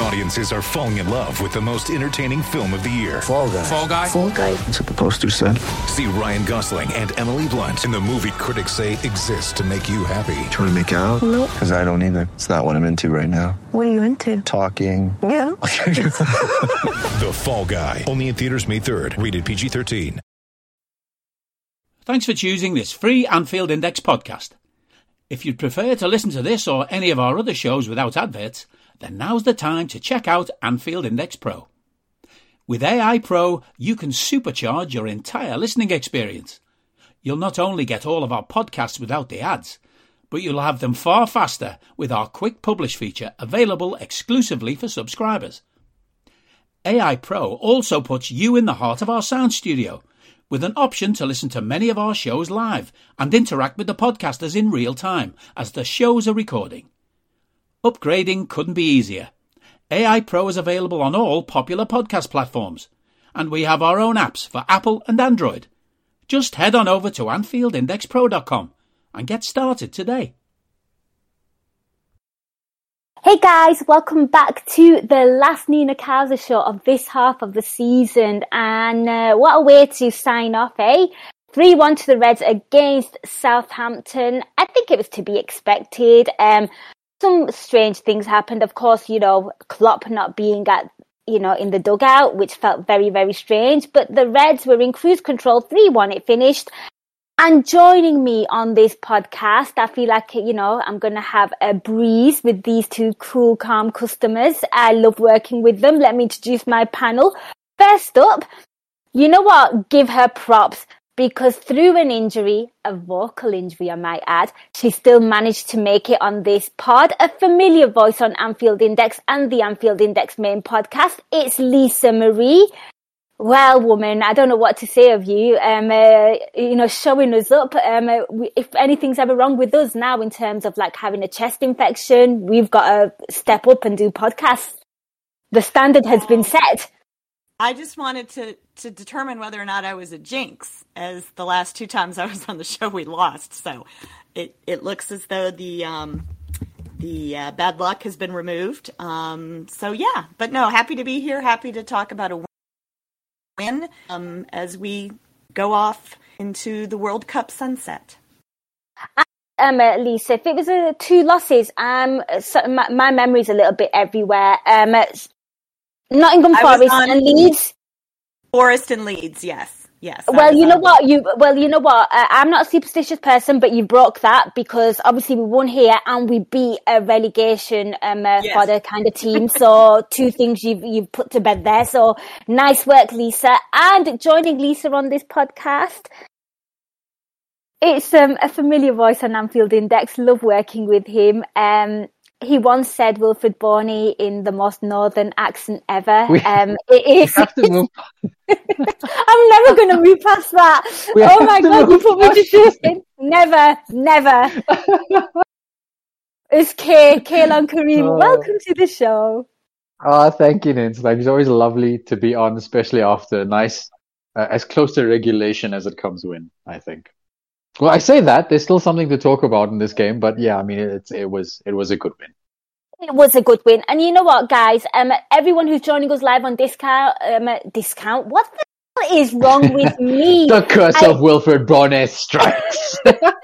Audiences are falling in love with the most entertaining film of the year. Fall guy. Fall guy. Fall guy. That's what the poster said. See Ryan Gosling and Emily Blunt in the movie critics say exists to make you happy. Trying to make it out? Nope. Because I don't either. It's not what I'm into right now. What are you into? Talking. Yeah. The Fall Guy. Only in theaters May 3rd. Rated PG-13. Thanks for choosing this free Anfield Index podcast. If you'd prefer to listen to this or any of our other shows without adverts, then now's the time to check out Anfield Index Pro. With AI Pro, you can supercharge your entire listening experience. You'll not only get all of our podcasts without the ads, but you'll have them far faster with our quick publish feature available exclusively for subscribers. AI Pro also puts you in the heart of our sound studio with an option to listen to many of our shows live and interact with the podcasters in real time as the shows are recording. Upgrading couldn't be easier. AI Pro is available on all popular podcast platforms, and we have our own apps for Apple and Android. Just head on over to AnfieldIndexPro.com and get started today. Hey guys, welcome back to the last Nina Kauser show of this half of the season. And uh, what a way to sign off, eh? 3 1 to the Reds against Southampton. I think it was to be expected. Um, some strange things happened. Of course, you know, Klopp not being at, you know, in the dugout, which felt very, very strange. But the Reds were in cruise control. 3 1 it finished. And joining me on this podcast, I feel like, you know, I'm going to have a breeze with these two cool, calm customers. I love working with them. Let me introduce my panel. First up, you know what? Give her props because through an injury, a vocal injury, I might add, she still managed to make it on this pod. A familiar voice on Anfield Index and the Anfield Index main podcast. It's Lisa Marie. Well, woman, I don't know what to say of you. Um, uh, you know, showing us up. Um, uh, we, if anything's ever wrong with us now in terms of like having a chest infection, we've got to step up and do podcasts. The standard has been set. I just wanted to to determine whether or not I was a jinx, as the last two times I was on the show we lost. So it it looks as though the um, the uh, bad luck has been removed. Um, so yeah, but no, happy to be here. Happy to talk about a win um, as we go off into the World Cup sunset. Um, Lisa, if it was uh, two losses, um, so my, my memory's a little bit everywhere. Um, Nottingham Forest and Leeds. Forest and Leeds, yes, yes. Well, you know what? You well, you know what? Uh, I'm not a superstitious person, but you broke that because obviously we won here and we beat a relegation um, uh, Yes. for the kind of team. So two things you've you've put to bed there. So nice work, Lisa. And joining Lisa on this podcast, it's um, a familiar voice on Anfield Index. Love working with him. Um, he once said Wilfried Bony in the most northern accent ever. We- um, it is. have to move. I'm never going to move past that. We oh my god, you put me to shame. Never, never. it's Kay, Kaylan Kareem. Oh. Welcome to the show. Ah, thank you, Nins. Like it's always lovely to be on, especially after a nice, uh, as close to regulation as it comes win. I think. Well, I say that there's still something to talk about in this game, but yeah, I mean, it's it was it was a good win. It was a good win. And you know what, guys? Um, everyone who's joining us live on discount, um, discount. What the hell is wrong with me? The curse I- of Wilfried Bony strikes.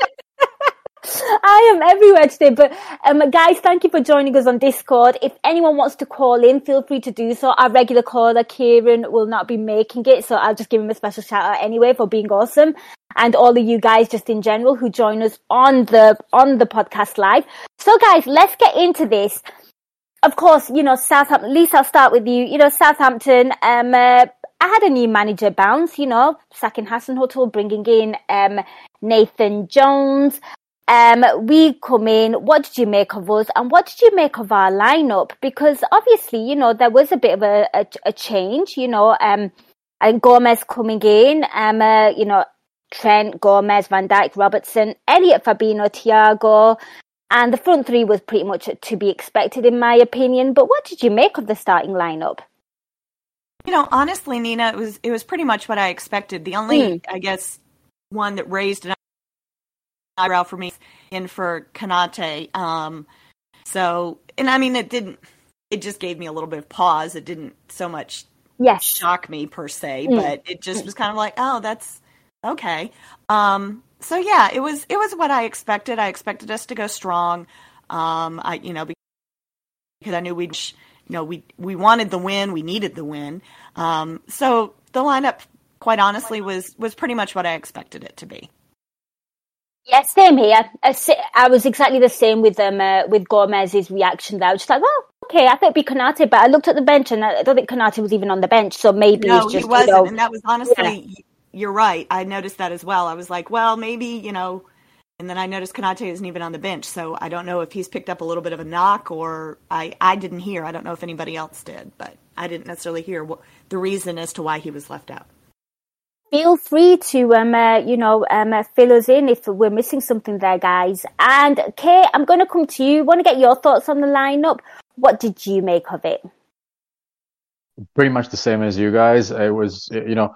I am everywhere today. But um, guys, thank you for joining us on Discord. If anyone wants to call in, feel free to do so. Our regular caller, Kieran, will not be making it, so I'll just give him a special shout out anyway for being awesome. And all of you guys, just in general, who join us on the on the podcast live. So, guys, let's get into this. Of course, you know Southampton. Lisa, I'll start with you. You know Southampton. Um, uh, I had a new manager bounce, you know, sacking Hasenhüttl, bringing in um, Nathan Jones. Um, we come in. What did you make of us, and what did you make of our lineup? Because obviously, you know, there was a bit of a, a, a change. You know, um, and Gomez coming in. Um, uh, you know, Trent, Gomez, Van Dijk, Robertson, Elliott, Fabinho, Thiago, and the front three was pretty much to be expected, in my opinion. But what did you make of the starting lineup? You know, honestly, Nina, it was it was pretty much what I expected. The only, mm. I guess, one that raised an eyebrow for me in for Konate. Um, so, and I mean, it didn't. It just gave me a little bit of pause. It didn't so much yes. shock me per se, mm. but it just was kind of like, oh, that's okay. Um, so yeah, it was it was what I expected. I expected us to go strong. Um, I you know because I knew we'd you know we we wanted the win, we needed the win. Um, so the lineup, quite honestly, was was pretty much what I expected it to be. Yeah, same here. I was exactly the same with um uh, with Gomez's reaction there. I was just like, oh, okay, I thought it'd be Konate, but I looked at the bench and I don't think Konate was even on the bench, so maybe no, it's just, he wasn't, you know, and that was honestly, yeah. you're right. I noticed that as well. I was like, well, maybe you know, and then I noticed Konate isn't even on the bench, so I don't know if he's picked up a little bit of a knock or I I didn't hear. I don't know if anybody else did, but I didn't necessarily hear what, the reason as to why he was left out feel free to um uh, you know um uh, fill us in if we're missing something there guys. And kate i'm going to come to you. Want to get your thoughts on the lineup? What did you make of it? Pretty much the same as you guys. It was you know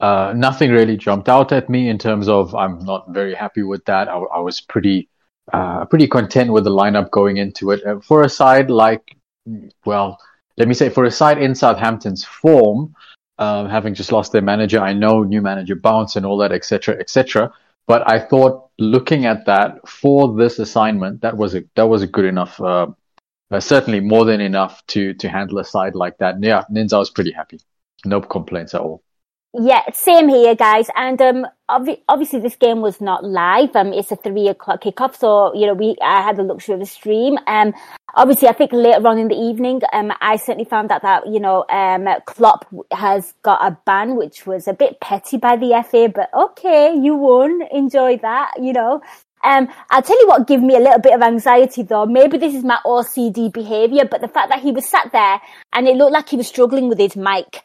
uh, nothing really jumped out at me in terms of i'm not very happy with that. I, I was pretty uh, pretty content with the lineup going into it. Uh, for a side like well let me say for a side in southampton's form um, having just lost their manager. I know new manager bounce and all that, etc., etc. But I thought looking at that for this assignment, that was a that was a good enough, uh, uh, certainly more than enough to to handle a side like that. Yeah, Ninja was pretty happy. No complaints at all. Yeah, same here, guys. And um, ob- obviously, this game was not live. Um, it's a three o'clock kickoff, so you know we I had the luxury of a stream. Um, obviously, I think later on in the evening, um, I certainly found out that you know um, Klopp has got a ban, which was a bit petty by the FA, but okay, you won. Enjoy that, you know. Um, I'll tell you what gave me a little bit of anxiety though. Maybe this is my OCD behaviour, but the fact that he was sat there and it looked like he was struggling with his mic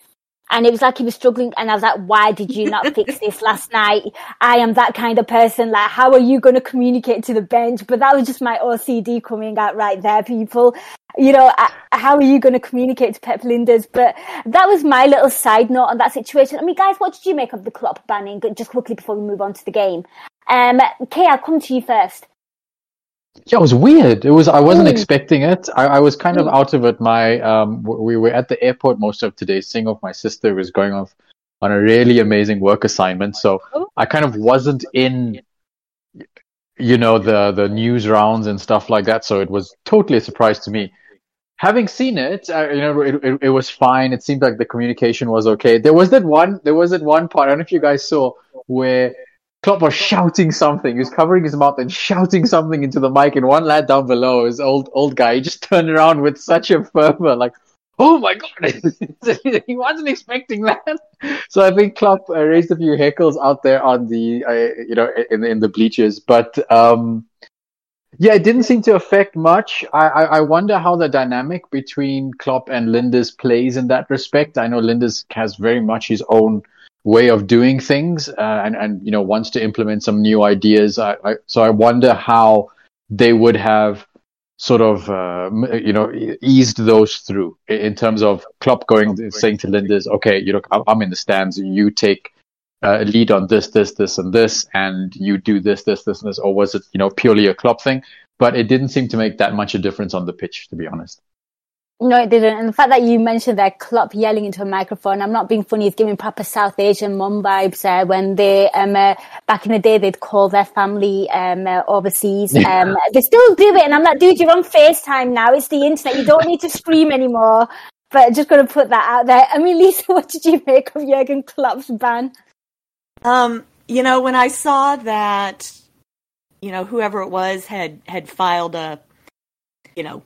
and it was like he was struggling and I was like, why did you not fix this last night? I am that kind of person. Like, how are you going to communicate to the bench? But that was just my OCD coming out right there, people. You know, how are you going to communicate to Pep Lijnders? But that was my little side note on that situation. I mean, guys, what did you make of the Klopp banning? Just quickly before we move on to the game. Um, Kay, I'll come to you first. Yeah, it was weird. It was. I wasn't mm. expecting it. I, I, was kind of mm. out of it. My um, we were at the airport most of today. Seeing off my sister was going off on a really amazing work assignment, so oh. I kind of wasn't in, you know, the the news rounds and stuff like that. So it was totally a surprise to me. Having seen it, uh, you know, it, it, it was fine. It seemed like the communication was okay. There was that one. There was that one part. I don't know if you guys saw where Klopp was shouting something. He was covering his mouth and shouting something into the mic. And one lad down below, his old old guy, he just turned around with such a fervor, like, "Oh my god!" he wasn't expecting that. So I think Klopp uh, raised a few heckles out there on the, uh, you know, in in the bleachers. But um, yeah, it didn't seem to affect much. I, I, I wonder how the dynamic between Klopp and Lijnders plays in that respect. I know Lijnders has very much his own way of doing things uh, and and you know wants to implement some new ideas I, I, so i wonder how they would have sort of uh, you know eased those through in terms of Klopp going saying to Lijnders okay you know I'm in the stands. You take uh, lead on this this this and this and you do this this this and this or was it you know purely a Klopp thing? But it didn't seem to make that much of a difference on the pitch to be honest no, it didn't. And the fact that you mentioned that Klopp yelling into a microphone, I'm not being funny, it's giving proper South Asian mum vibes uh, when they, um, uh, back in the day, they'd call their family um, uh, overseas. Um, they still do it. And I'm like, dude, you're on FaceTime now. It's the internet. You don't need to scream anymore. But just going to put that out there. I mean, Lisa, what did you make of Jurgen Klopp's ban? Um, you know, when I saw that, you know, whoever it was had, had filed a, you know,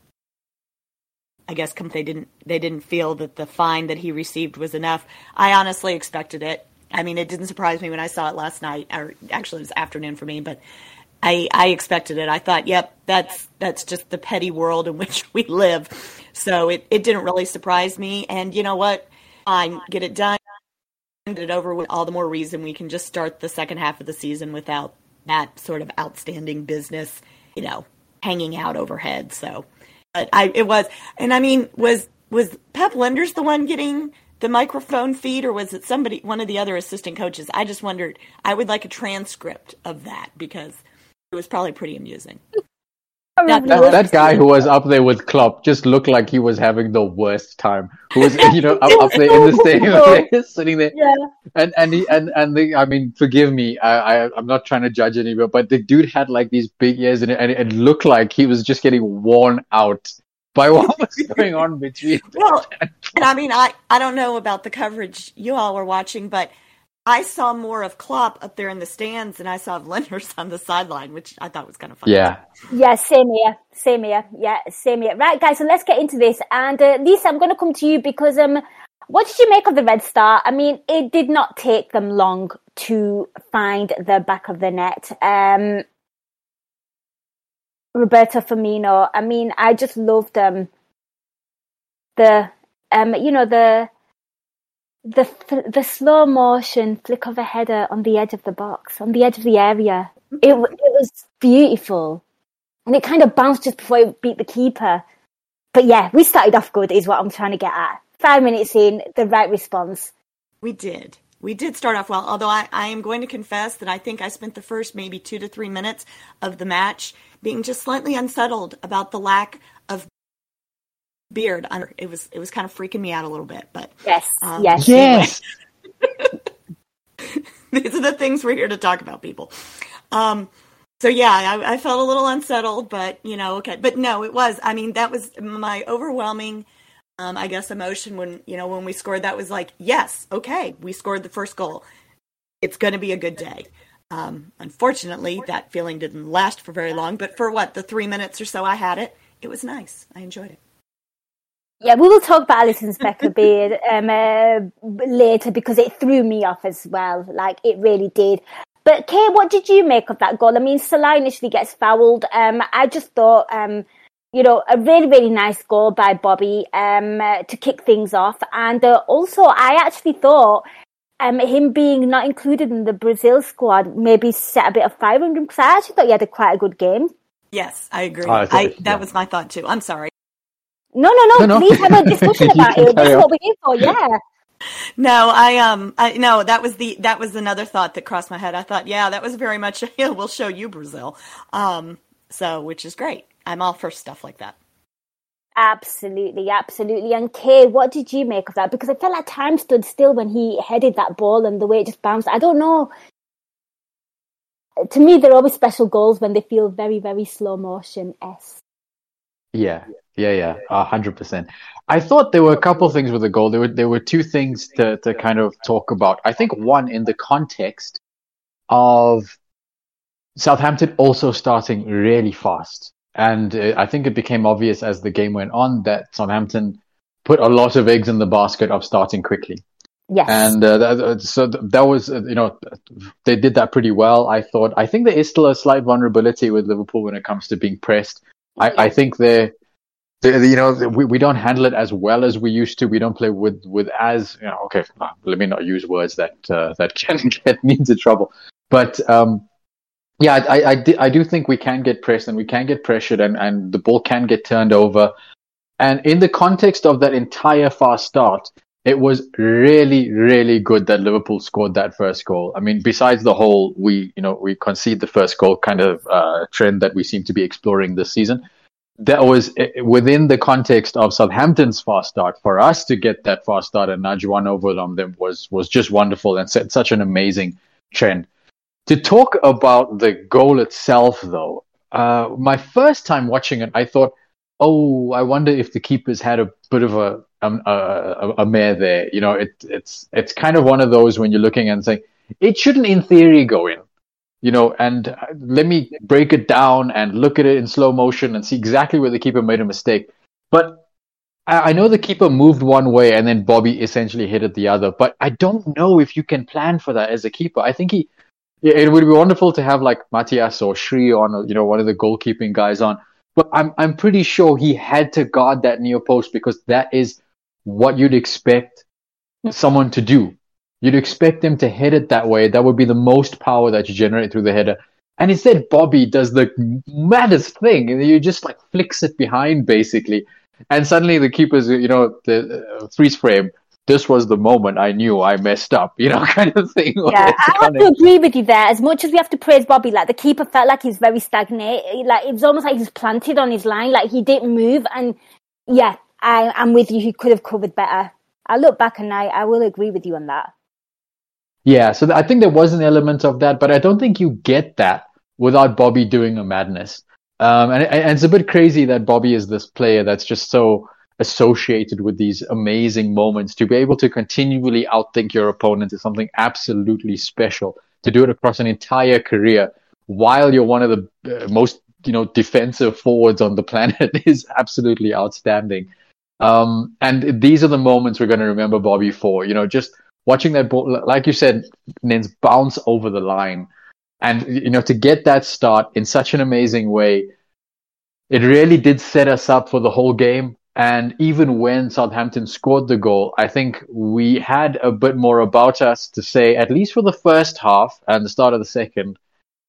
I guess they didn't they didn't feel that the fine that he received was enough. I honestly expected it. I mean, it didn't surprise me when I saw it last night, or actually it was afternoon for me, but I, I expected it. I thought, yep, that's that's just the petty world in which we live. So it, it didn't really surprise me. And you know what? Fine, get it done, get it over with. All the more reason we can just start the second half of the season without that sort of outstanding business, you know, hanging out overhead. So, but I it was, and I mean, was was Pep Lijnders the one getting the microphone feed, or was it somebody, one of the other assistant coaches? I just wondered. I would like a transcript of that because it was probably pretty amusing. That, that, guy who was up there with Klopp just looked like he was having the worst time. Who was, you know, up, up there in the stadium, sitting there, yeah. and and he and and the, I mean, forgive me, I, I am not trying to judge anybody, but the dude had like these big ears, and it, and it looked like he was just getting worn out by what was going on between. well, and I mean, I I don't know about the coverage you all were watching, but I saw more of Klopp up there in the stands than I saw of Lijnders on the sideline, which I thought was kind of funny. Yeah. Yeah, same here. Same here. Yeah, same here. Right, guys, so let's get into this. And uh, Lisa, I'm going to come to you because um, what did you make of the Red Star? I mean, it did not take them long to find the back of the net. Um, Roberto Firmino, I mean, I just loved um, the, um, you know, the the the slow motion flick of a header on the edge of the box, on the edge of the area. Mm-hmm. It it was beautiful, and it kind of bounced just before it beat the keeper. But yeah, we started off good, is what I'm trying to get at. Five minutes in, the right response. We did. We did start off well, although I, I am going to confess that I think I spent the first maybe two to three minutes of the match being just slightly unsettled about the lack of beard under it was it was kind of freaking me out a little bit but yes um, yes yes. these are the things we're here to talk about people. Um so yeah I, I felt a little unsettled but you know okay but no it was i mean that was my overwhelming um i guess emotion when you know when we scored that was like yes okay we scored the first goal. It's going to be a good day. Um unfortunately that feeling didn't last for very long but for what the three minutes or so i had it it was nice. I enjoyed it yeah, we will talk about Alisson's Becker beard um, uh, later because it threw me off as well. Like it really did. But Kate, what did you make of that goal? I mean, Salah initially gets fouled. Um, I just thought, um, you know, a really, really nice goal by Bobby um, uh, to kick things off. And uh, also, I actually thought um, him being not included in the Brazil squad maybe set a bit of fire under him because I actually thought he had a quite a good game. Yes, I agree. I, I that yeah. was my thought too. I'm sorry. No, no, no. no please no. have a discussion about it. That's what we're here for. Yeah. No, I um, I, no, that was the that was another thought that crossed my head. I thought, yeah, that was very much. Yeah, we'll show you Brazil. Um, so which is great. I'm all for stuff like that. Absolutely, absolutely. And Kay, what did you make of that? Because I felt like time stood still when he headed that ball and the way it just bounced. I don't know. To me, they're always special goals when they feel very, very slow motion s. Yeah, yeah, yeah, a hundred percent. I thought there were a couple things with the goal. There were there were two things to to kind of talk about. I think one in the context of Southampton also starting really fast, and uh, I think it became obvious as the game went on that Southampton put a lot of eggs in the basket of starting quickly. Yes. And uh, that, so that was, uh, you know, they did that pretty well. I thought. I think there is still a slight vulnerability with Liverpool when it comes to being pressed. I, I think they're you know we, we don't handle it as well as we used to. We don't play with with as you know okay let me not use words that uh, that can get me into trouble. But um yeah I, I, I, do, think we can get pressed and we can get pressured and and the ball can get turned over. And in the context of that entire fast start it was really really good that liverpool scored that first goal. I mean besides the whole we you know we concede the first goal kind of uh, trend that we seem to be exploring this season that was eh, within the context of Southampton's fast start. For us to get that fast start and nudge one over on them was was just wonderful and set such an amazing trend. To talk about the goal itself, though, uh, my first time watching it, I thought, "Oh, I wonder if the keepers had a bit of a um, a, a mare there." You know, it, it's it's kind of one of those when you're looking and saying it shouldn't, in theory, go in you know, and uh, let me break it down and look at it in slow motion and see exactly where the keeper made a mistake. But I, I know the keeper moved one way and then Bobby essentially hit it the other, but I don't know if you can plan for that as a keeper. I think he, it would be wonderful to have like Matthias or Shri on, you know, one of the goalkeeping guys on. But I'm I'm pretty sure he had to guard that near post because that is what you'd expect someone to do. You'd expect them to hit it that way. That would be the most power that you generate through the header. And instead, Bobby does the maddest thing. You just like flicks it behind basically. And suddenly the keeper's, you know, the uh, freeze frame. This was the moment I knew I messed up, you know, kind of thing. Yeah, I have to agree with you there. As much as we have to praise Bobby, like the keeper felt like he's very stagnant. Like it was almost like he's planted on his line, like he didn't move. And yeah, I, I'm with you. He could have covered better. I look back and I, I will agree with you on that. Yeah, so I think there was an element of that, but I don't think you get that without Bobby doing a madness. Um, and, and it's a bit crazy that Bobby is this player that's just so associated with these amazing moments to be able to continually outthink your opponent is something absolutely special. To do it across an entire career while you're one of the uh, most you know defensive forwards on the planet is absolutely outstanding. Um, and these are the moments we're going to remember Bobby for. You know, just watching that ball, like you said, Nins bounce over the line, and you know to get that start in such an amazing way, it really did set us up for the whole game. And even when Southampton scored the goal, I think we had a bit more about us to say, at least for the first half and the start of the second.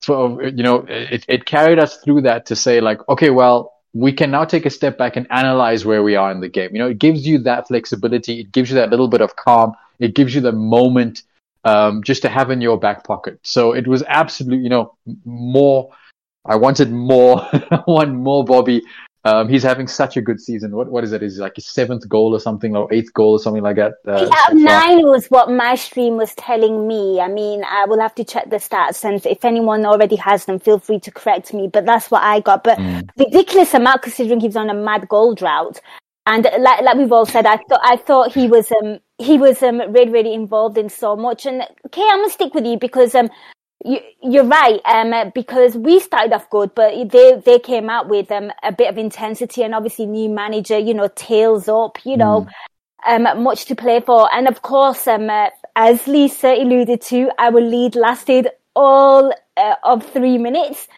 So, you know, it, it carried us through that to say, like, okay, well, we can now take a step back and analyze where we are in the game. You know, it gives you that flexibility. It gives you that little bit of calm. It gives you the moment um, just to have in your back pocket. So it was absolutely, you know, more. I wanted more. I want more Bobby um, he's having such a good season. What what is it? Is it like his seventh goal or something, or eighth goal or something like that? Uh, so nine was what my stream was telling me. I mean, I will have to check the stats, and if anyone already has them, feel free to correct me. But that's what I got. But mm. ridiculous amount considering he's on a mad goal drought. And like like we've all said, I thought I thought he was um he was um really really involved in so much. And Kay, I'm gonna stick with you because um you, you're right, um, because we started off good, but they they came out with um, a bit of intensity, and obviously new manager, you know, tails up, you know, mm. um, much to play for, and of course, um, uh, as Lisa alluded to, our lead lasted all uh, of three minutes.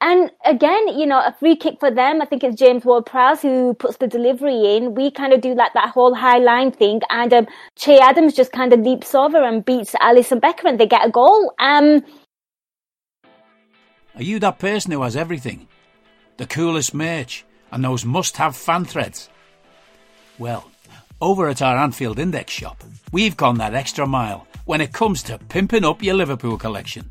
And again, you know, a free kick for them. I think it's James Ward-Prowse who puts the delivery in. We kind of do like that whole high line thing, and um, Che Adams just kind of leaps over and beats Alisson Becker, and they get a goal. Um, are you that person who has everything? The coolest merch and those must have fan threads? Well, over at our Anfield Index shop, we've gone that extra mile when it comes to pimping up your Liverpool collection.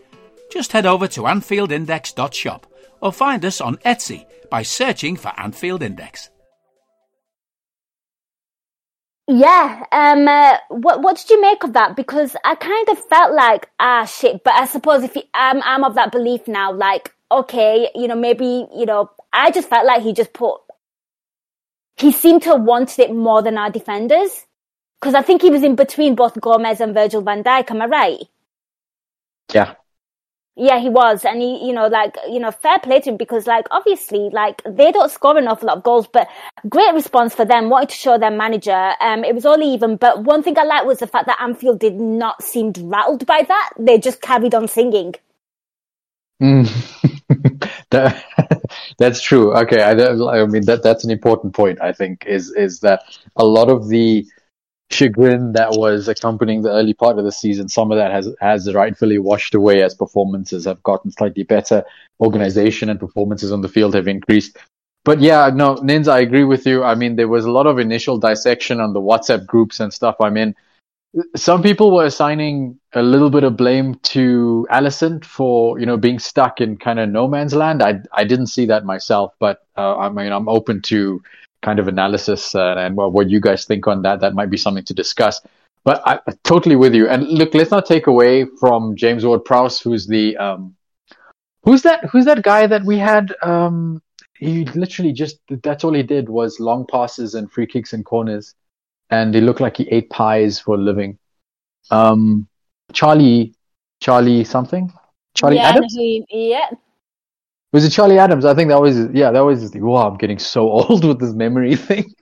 Just head over to AnfieldIndex.shop or find us on Etsy by searching for Anfield Index. Yeah, um, uh, what what did you make of that? Because I kind of felt like ah shit, but I suppose if you, I'm I'm of that belief now, like okay, you know, maybe, you know, I just felt like he just put, he seemed to have wanted it more than our defenders. Because I think he was in between both Gomez and Virgil van Dijk, am I right? Yeah. Yeah, he was. And he, you know, like, you know, fair play to him because, like, obviously, like, they don't score an awful lot of goals, but great response for them. Wanted to show their manager. Um, it was all even. But one thing I liked was the fact that Anfield did not seem rattled by that. They just carried on singing. Mm. that, that's true. Okay, I, I, mean that that's an important point. I think is is that a lot of the chagrin that was accompanying the early part of the season, some of that has has rightfully washed away as performances have gotten slightly better. Organization and performances on the field have increased. But yeah, no, Nins, I agree with you. I mean, there was a lot of initial dissection on the WhatsApp groups and stuff. I mean, some people were assigning a little bit of blame to Alisson for you know being stuck in kind of no man's land. I I didn't see that myself, but uh, I mean I'm open to kind of analysis uh, and what, what you guys think on that. That might be something to discuss. But I, I'm totally with you. And look, let's not take away from James Ward-Prowse, who's the um, who's that? Who's that guy that we had? Um, he literally just that's all he did was long passes and free kicks and corners, and he looked like he ate pies for a living. Um, Charlie, Charlie something, Charlie yeah, Adams. he- yeah. Was it Charlie Adams? I think that was yeah, that was. Wow, I'm getting so old with this memory thing.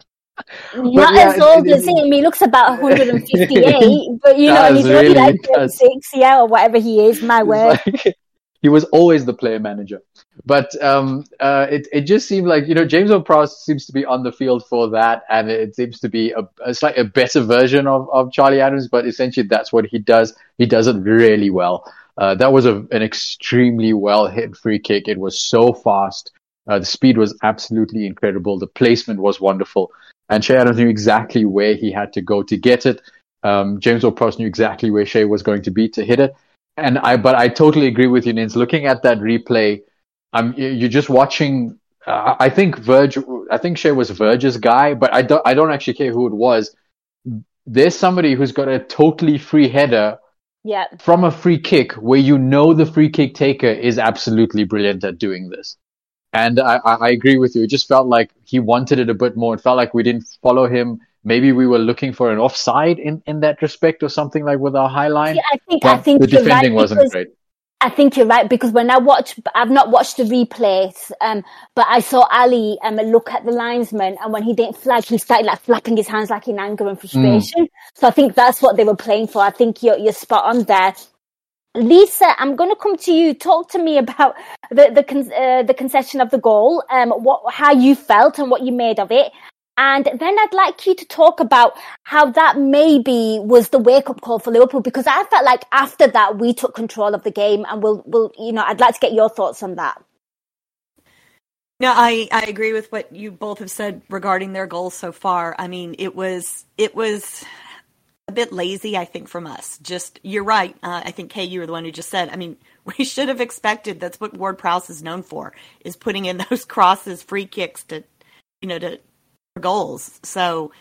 Not yeah, as old as him. He looks about 158, but you know, he's really like does. 36, yeah, or whatever he is. My word. Like- he was always the player manager. But um, uh, it it just seemed like you know James Ward-Prowse seems to be on the field for that, and it seems to be a it's like a better version of, of Charlie Adams. But essentially, that's what he does. He does it really well. Uh, that was a, an extremely well hit free kick. It was so fast. Uh, the speed was absolutely incredible. The placement was wonderful, and Che Adams knew exactly where he had to go to get it. Um, James Ward-Prowse knew exactly where Che was going to be to hit it. And I, but I totally agree with you, Nins. Looking at that replay, um, you- you're just watching. Uh, I think Verge, I think Che was Verge's guy, but I don't, I don't actually care who it was. There's somebody who's got a totally free header Yeah. from a free kick where you know the free kick taker is absolutely brilliant at doing this. And I, I agree with you. It just felt like he wanted it a bit more. It felt like we didn't follow him. Maybe we were looking for an offside in, in that respect or something like with our high line. Yeah, I think but I think the defending right wasn't great. I think you're right because when I watch, I've not watched the replays, um, but I saw Ali um, look at the linesman, and when he didn't flag, he started like flapping his hands like in anger and frustration. So I think that's what they were playing for. I think you're you're spot on there. Lisa, I'm going to come to you. Talk to me about the the con- uh, the concession of the goal, um, what how you felt and what you made of it, and then I'd like you to talk about how that maybe was the wake up call for Liverpool because I felt like after that we took control of the game, and we'll we'll you know I'd like to get your thoughts on that. No, I, I agree with what you both have said regarding their goals so far. I mean, it was it was a bit lazy, I think, from us. Just you're right. Uh, I think Kay, you were the one who just said. I mean, we should have expected. That's what Ward Prowse is known for: is putting in those crosses, free kicks to, you know, to goals. So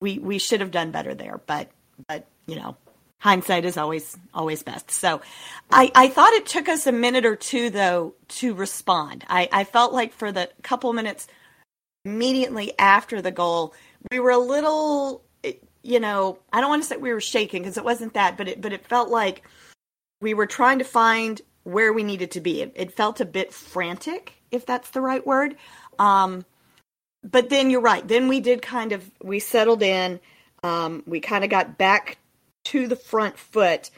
we we should have done better there. But but you know, hindsight is always always best. So I, I thought it took us a minute or two though to respond. I, I felt like for the couple minutes immediately after the goal, we were a little you know, I don't want to say we were shaking because it wasn't that, but it but it felt like we were trying to find where we needed to be. It, it felt a bit frantic, if that's the right word. Um, but then you're right. Then we did kind of we settled in. Um, we kind of got back to the front foot,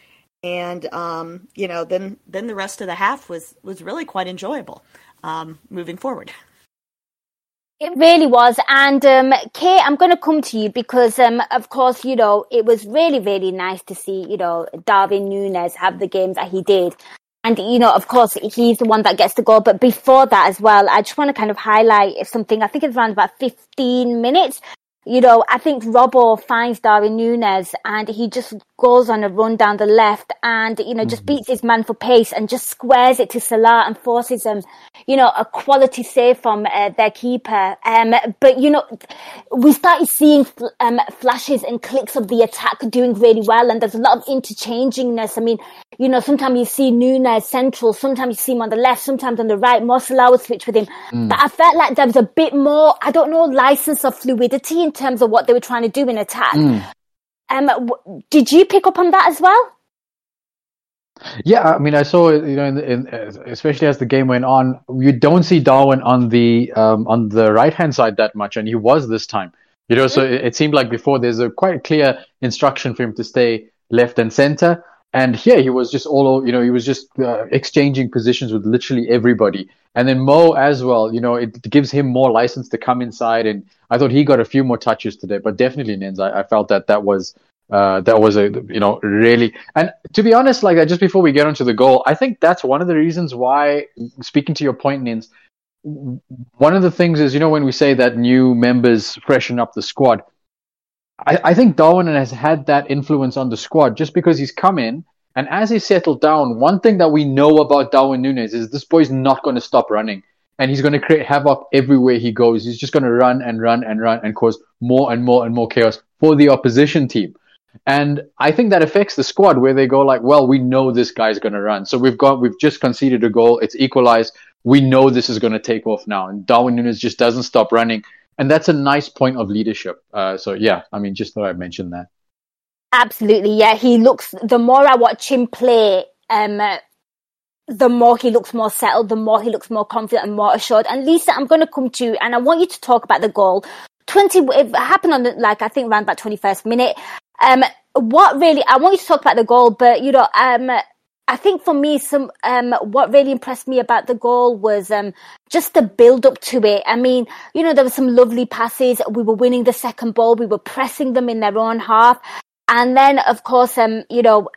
and um, you know, then then the rest of the half was was really quite enjoyable um, moving forward. It really was. And um, Kate, I'm going to come to you because, um, of course, you know, it was really, really nice to see, you know, Darwin Nunez have the games that he did. And, you know, of course, he's the one that gets the goal. But before that as well, I just want to kind of highlight something. I think it's around about 15 minutes. You know, I think Robbo finds Darwin Nunez and he just goes on a run down the left and, you know, just beats his man for pace and just squares it to Salah and forces him, you know, a quality save from uh, their keeper. Um, but, you know, we started seeing um, flashes and clicks of the attack doing really well and there's a lot of interchangingness. I mean, you know, sometimes you see Nunez central, sometimes you see him on the left, sometimes on the right. More Salah would switch with him. But I felt like there was a bit more, I don't know, license of fluidity in terms of what they were trying to do in attack. Um, w- did you pick up on that as well? Yeah, I mean, I saw you know, in, in, especially as the game went on, you don't see Darwin on the um, on the right hand side that much, and he was this time. You know, so it, it seemed like before there's a quite clear instruction for him to stay left and center, and here he was just all, you know, he was just uh, exchanging positions with literally everybody, and then Mo as well. You know, it gives him more license to come inside, and I thought he got a few more touches today, but definitely Nins, I, I felt that that was uh, that was a you know really and to be honest like uh, just before we get onto the goal i think that's one of the reasons why speaking to your point nins one of the things is you know when we say that new members freshen up the squad I, I think darwin has had that influence on the squad just because he's come in and as he settled down one thing that we know about darwin nunez is this boy's not going to stop running and he's going to create havoc everywhere he goes. He's just going to run and run and run and cause more and more and more chaos for the opposition team. And I think that affects the squad where they go like, well, we know this guy's going to run. So we've got, we've just conceded a goal. It's equalized. We know this is going to take off now. And Darwin Nunez just doesn't stop running. And that's a nice point of leadership. Uh, so yeah, I mean, just thought I'd mention that. Absolutely. Yeah. He looks, the more I watch him play, um, the more he looks more settled, the more he looks more confident and more assured. And Lisa, I'm going to come to you and I want you to talk about the goal. 20, it happened on like, I think around about 21st minute. Um, what really, I want you to talk about the goal, but you know, um, I think for me, some um, what really impressed me about the goal was um, just the build up to it. I mean, you know, there were some lovely passes. We were winning the second ball. We were pressing them in their own half, and then of course, um, you know,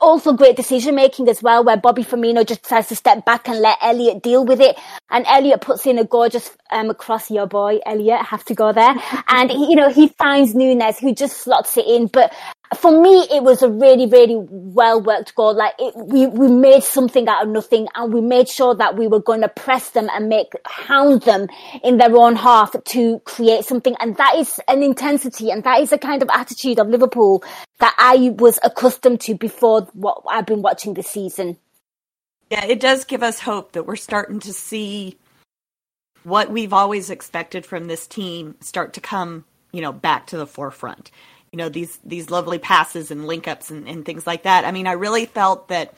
also great decision making as well, where Bobby Firmino just decides to step back and let Elliott deal with it. And Elliott puts in a gorgeous um, across your boy, Elliott, have to go there. and, he, you know, he finds Nunez who just slots it in. But for me, it was a really, really well worked goal. Like it, we, we made something out of nothing and we made sure that we were going to press them and make, hound them in their own half to create something. And that is an intensity and that is a kind of attitude of Liverpool that I was accustomed to before what I've been watching this season. Yeah, it does give us hope that we're starting to see what we've always expected from this team start to come, you know, back to the forefront you know these these lovely passes and link ups and, and things like that. I mean, I really felt that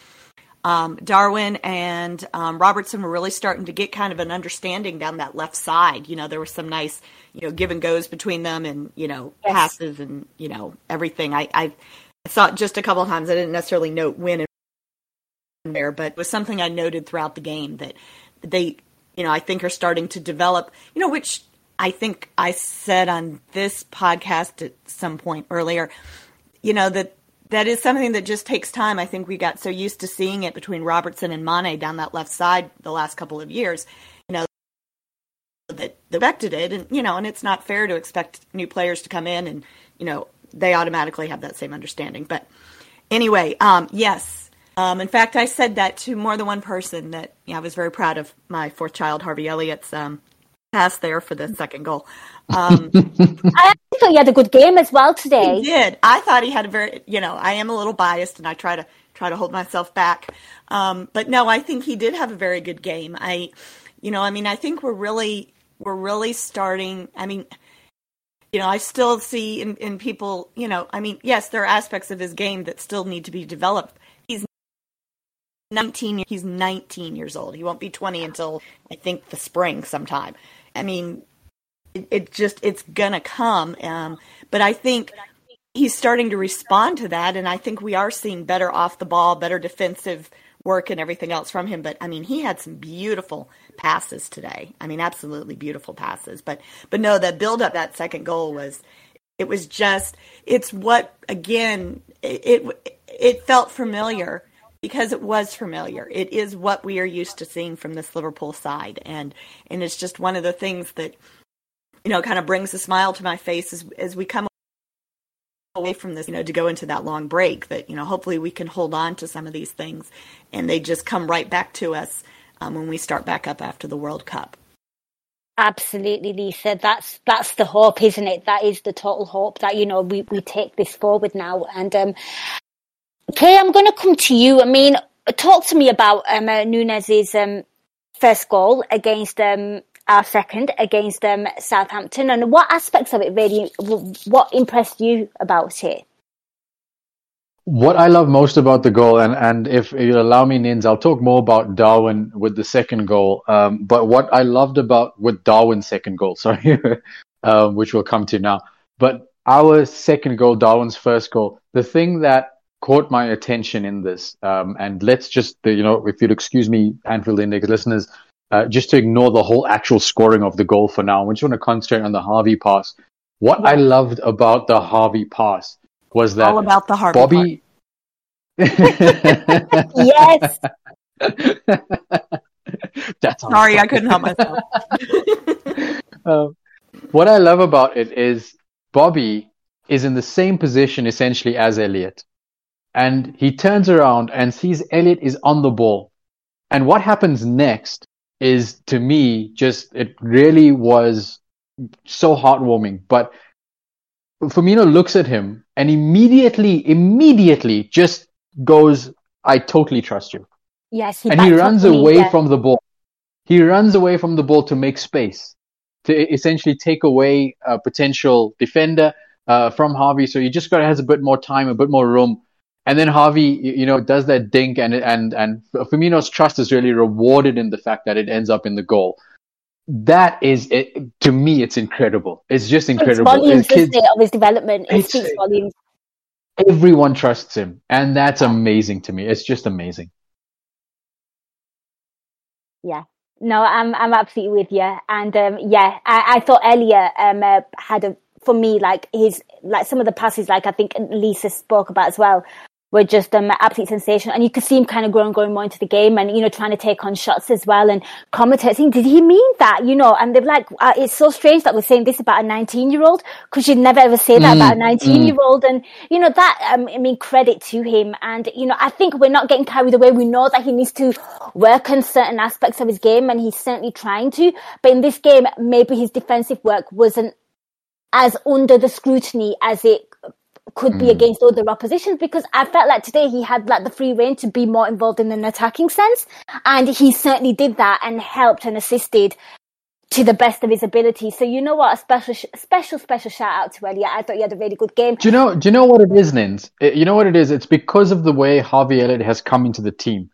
um, Darwin and um, Robertson were really starting to get kind of an understanding down that left side. You know, there was some nice, you know, give and goes between them, and you know, yes. passes and you know everything. I, I saw it just a couple of times. I didn't necessarily note when and there, but it was something I noted throughout the game that they, you know, I think are starting to develop. You know, which I think I said on this podcast at some point earlier, you know, that that is something that just takes time. I think we got so used to seeing it between Robertson and Mane down that left side the last couple of years, you know, that expected it. And, you know, and it's not fair to expect new players to come in and, you know, they automatically have that same understanding. But anyway, um, yes. Um, in fact, I said that to more than one person that yeah, I was very proud of my fourth child, Harvey Elliott's um, pass there for the second goal. Um, I thought he had a good game as well today. He did. I thought he had a very, you know, I am a little biased and I try to try to hold myself back. Um, but no, I think he did have a very good game. I, you know, I mean, I think we're really, we're really starting. I mean, you know, I still see in, in people, you know, I mean, yes, there are aspects of his game that still need to be developed. He's 19, he's 19 years old. He won't be 20 until I think the spring sometime. I mean, it, it just it's gonna come. Um, but I think he's starting to respond to that, and I think we are seeing better off the ball, better defensive work, and everything else from him. But I mean, he had some beautiful passes today. I mean, absolutely beautiful passes. But but no, the build up that second goal was it was just it's what again it, it, it felt familiar because it was familiar. It is what we are used to seeing from this Liverpool side, and and it's just one of the things that you know kind of brings a smile to my face as as we come away from this, you know, to go into that long break. That you know, hopefully we can hold on to some of these things, and they just come right back to us um, when we start back up after the World Cup. Absolutely, Lisa. That's that's the hope, isn't it? That is the total hope that you know we, we take this forward now. And um, Okay, I'm going to come to you. I mean, talk to me about um, uh, Nunez's um, first goal against um, our second against um, Southampton, and what aspects of it really, what impressed you about it? What I love most about the goal, and, and if you allow me, Nins, I'll talk more about Darwin with the second goal. Um, but what I loved about with Darwin's second goal, sorry, um, which we'll come to now, but our second goal, Darwin's first goal, the thing that caught my attention in this. Um, and let's just, you know, if you'd excuse me, Anfield Index listeners, uh, just to ignore the whole actual scoring of the goal for now. We just want to concentrate on the Harvey pass. What yeah. I loved about the Harvey pass was that all about the Harvey Bobby. yes. That's sorry, I couldn't help myself. uh, what I love about it is Bobby is in the same position essentially as Elliott and he turns around and sees Elliott is on the ball. And what happens next is to me just it really was so heartwarming. But Firmino looks at him and immediately, immediately just goes, "I totally trust you." Yes, and he runs for me, away yeah. from the ball. He runs away from the ball to make space, to essentially take away a potential defender uh, from Harvey. So he just got has a bit more time, a bit more room, and then Harvey, you know, does that dink, and and and Firmino's trust is really rewarded in the fact that it ends up in the goal. That is, it, to me, it's incredible. It's just incredible. volumes, kids- it, of his development. It It's- speaks volumes. everyone trusts him, and that's amazing to me. It's just amazing. Yeah. No, I'm I'm absolutely with you. And um, yeah, I, I thought Elliott um, uh, had a for me like his like some of the passes like I think Lisa spoke about as well were just um, absolutely sensational. And you could see him kind of growing, going more into the game and, you know, trying to take on shots as well. And commentators saying, did he mean that? You know, and they're like, uh, it's so strange that we're saying this about a 19 year old because you'd never ever say that Mm, about a 19 year old. And, you know, that, um, I mean, credit to him. And, you know, I think we're not getting carried away. We know that he needs to work on certain aspects of his game and he's certainly trying to. But in this game, maybe his defensive work wasn't as under the scrutiny as it could be hmm. against other oppositions because I felt like today he had like the free reign to be more involved in an attacking sense and he certainly did that and helped and assisted to the best of his ability. So you know what, a special, special, special shout out to Elliott. I thought he had a really good game. Do you know? Do you know what it is, Nins? It- You know what it is? It's because of the way Harvey Elliott has come into the team.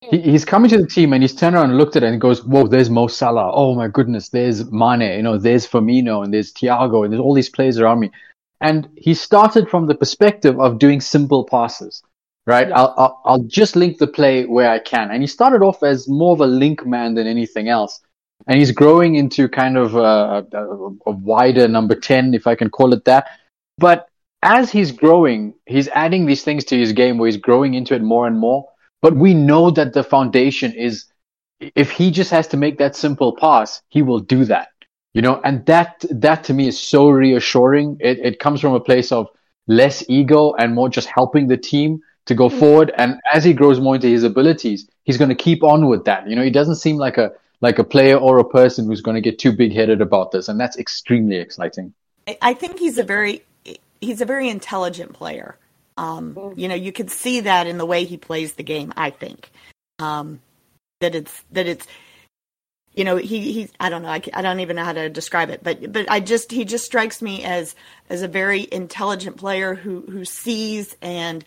He, hmm. he's coming to the team and he's turned around and looked at it and goes, "Whoa, there's Mo Salah. Oh my goodness, there's Mane. You know, there's Firmino and there's Thiago and there's all these players around me." And he started from the perspective of doing simple passes, right? Yeah. I'll, I'll I'll just link the play where I can. And he started off as more of a link man than anything else. And he's growing into kind of a, a, a wider number ten, if I can call it that. But as he's growing, he's adding these things to his game where he's growing into it more and more. But we know that the foundation is if he just has to make that simple pass, he will do that. You know, and that that to me is so reassuring. It it comes from a place of less ego and more just helping the team to go forward. And as he grows more into his abilities, he's going to keep on with that. You know, he doesn't seem like a like a player or a person who's going to get too big headed about this, and that's extremely exciting. I- I think he's a very he's a very intelligent player. Um, you know, you can see that in the way he plays the game. I think um, that it's that it's you know he he I don't know I, I don't even know how to describe it, but but I just he just strikes me as as a very intelligent player who who sees and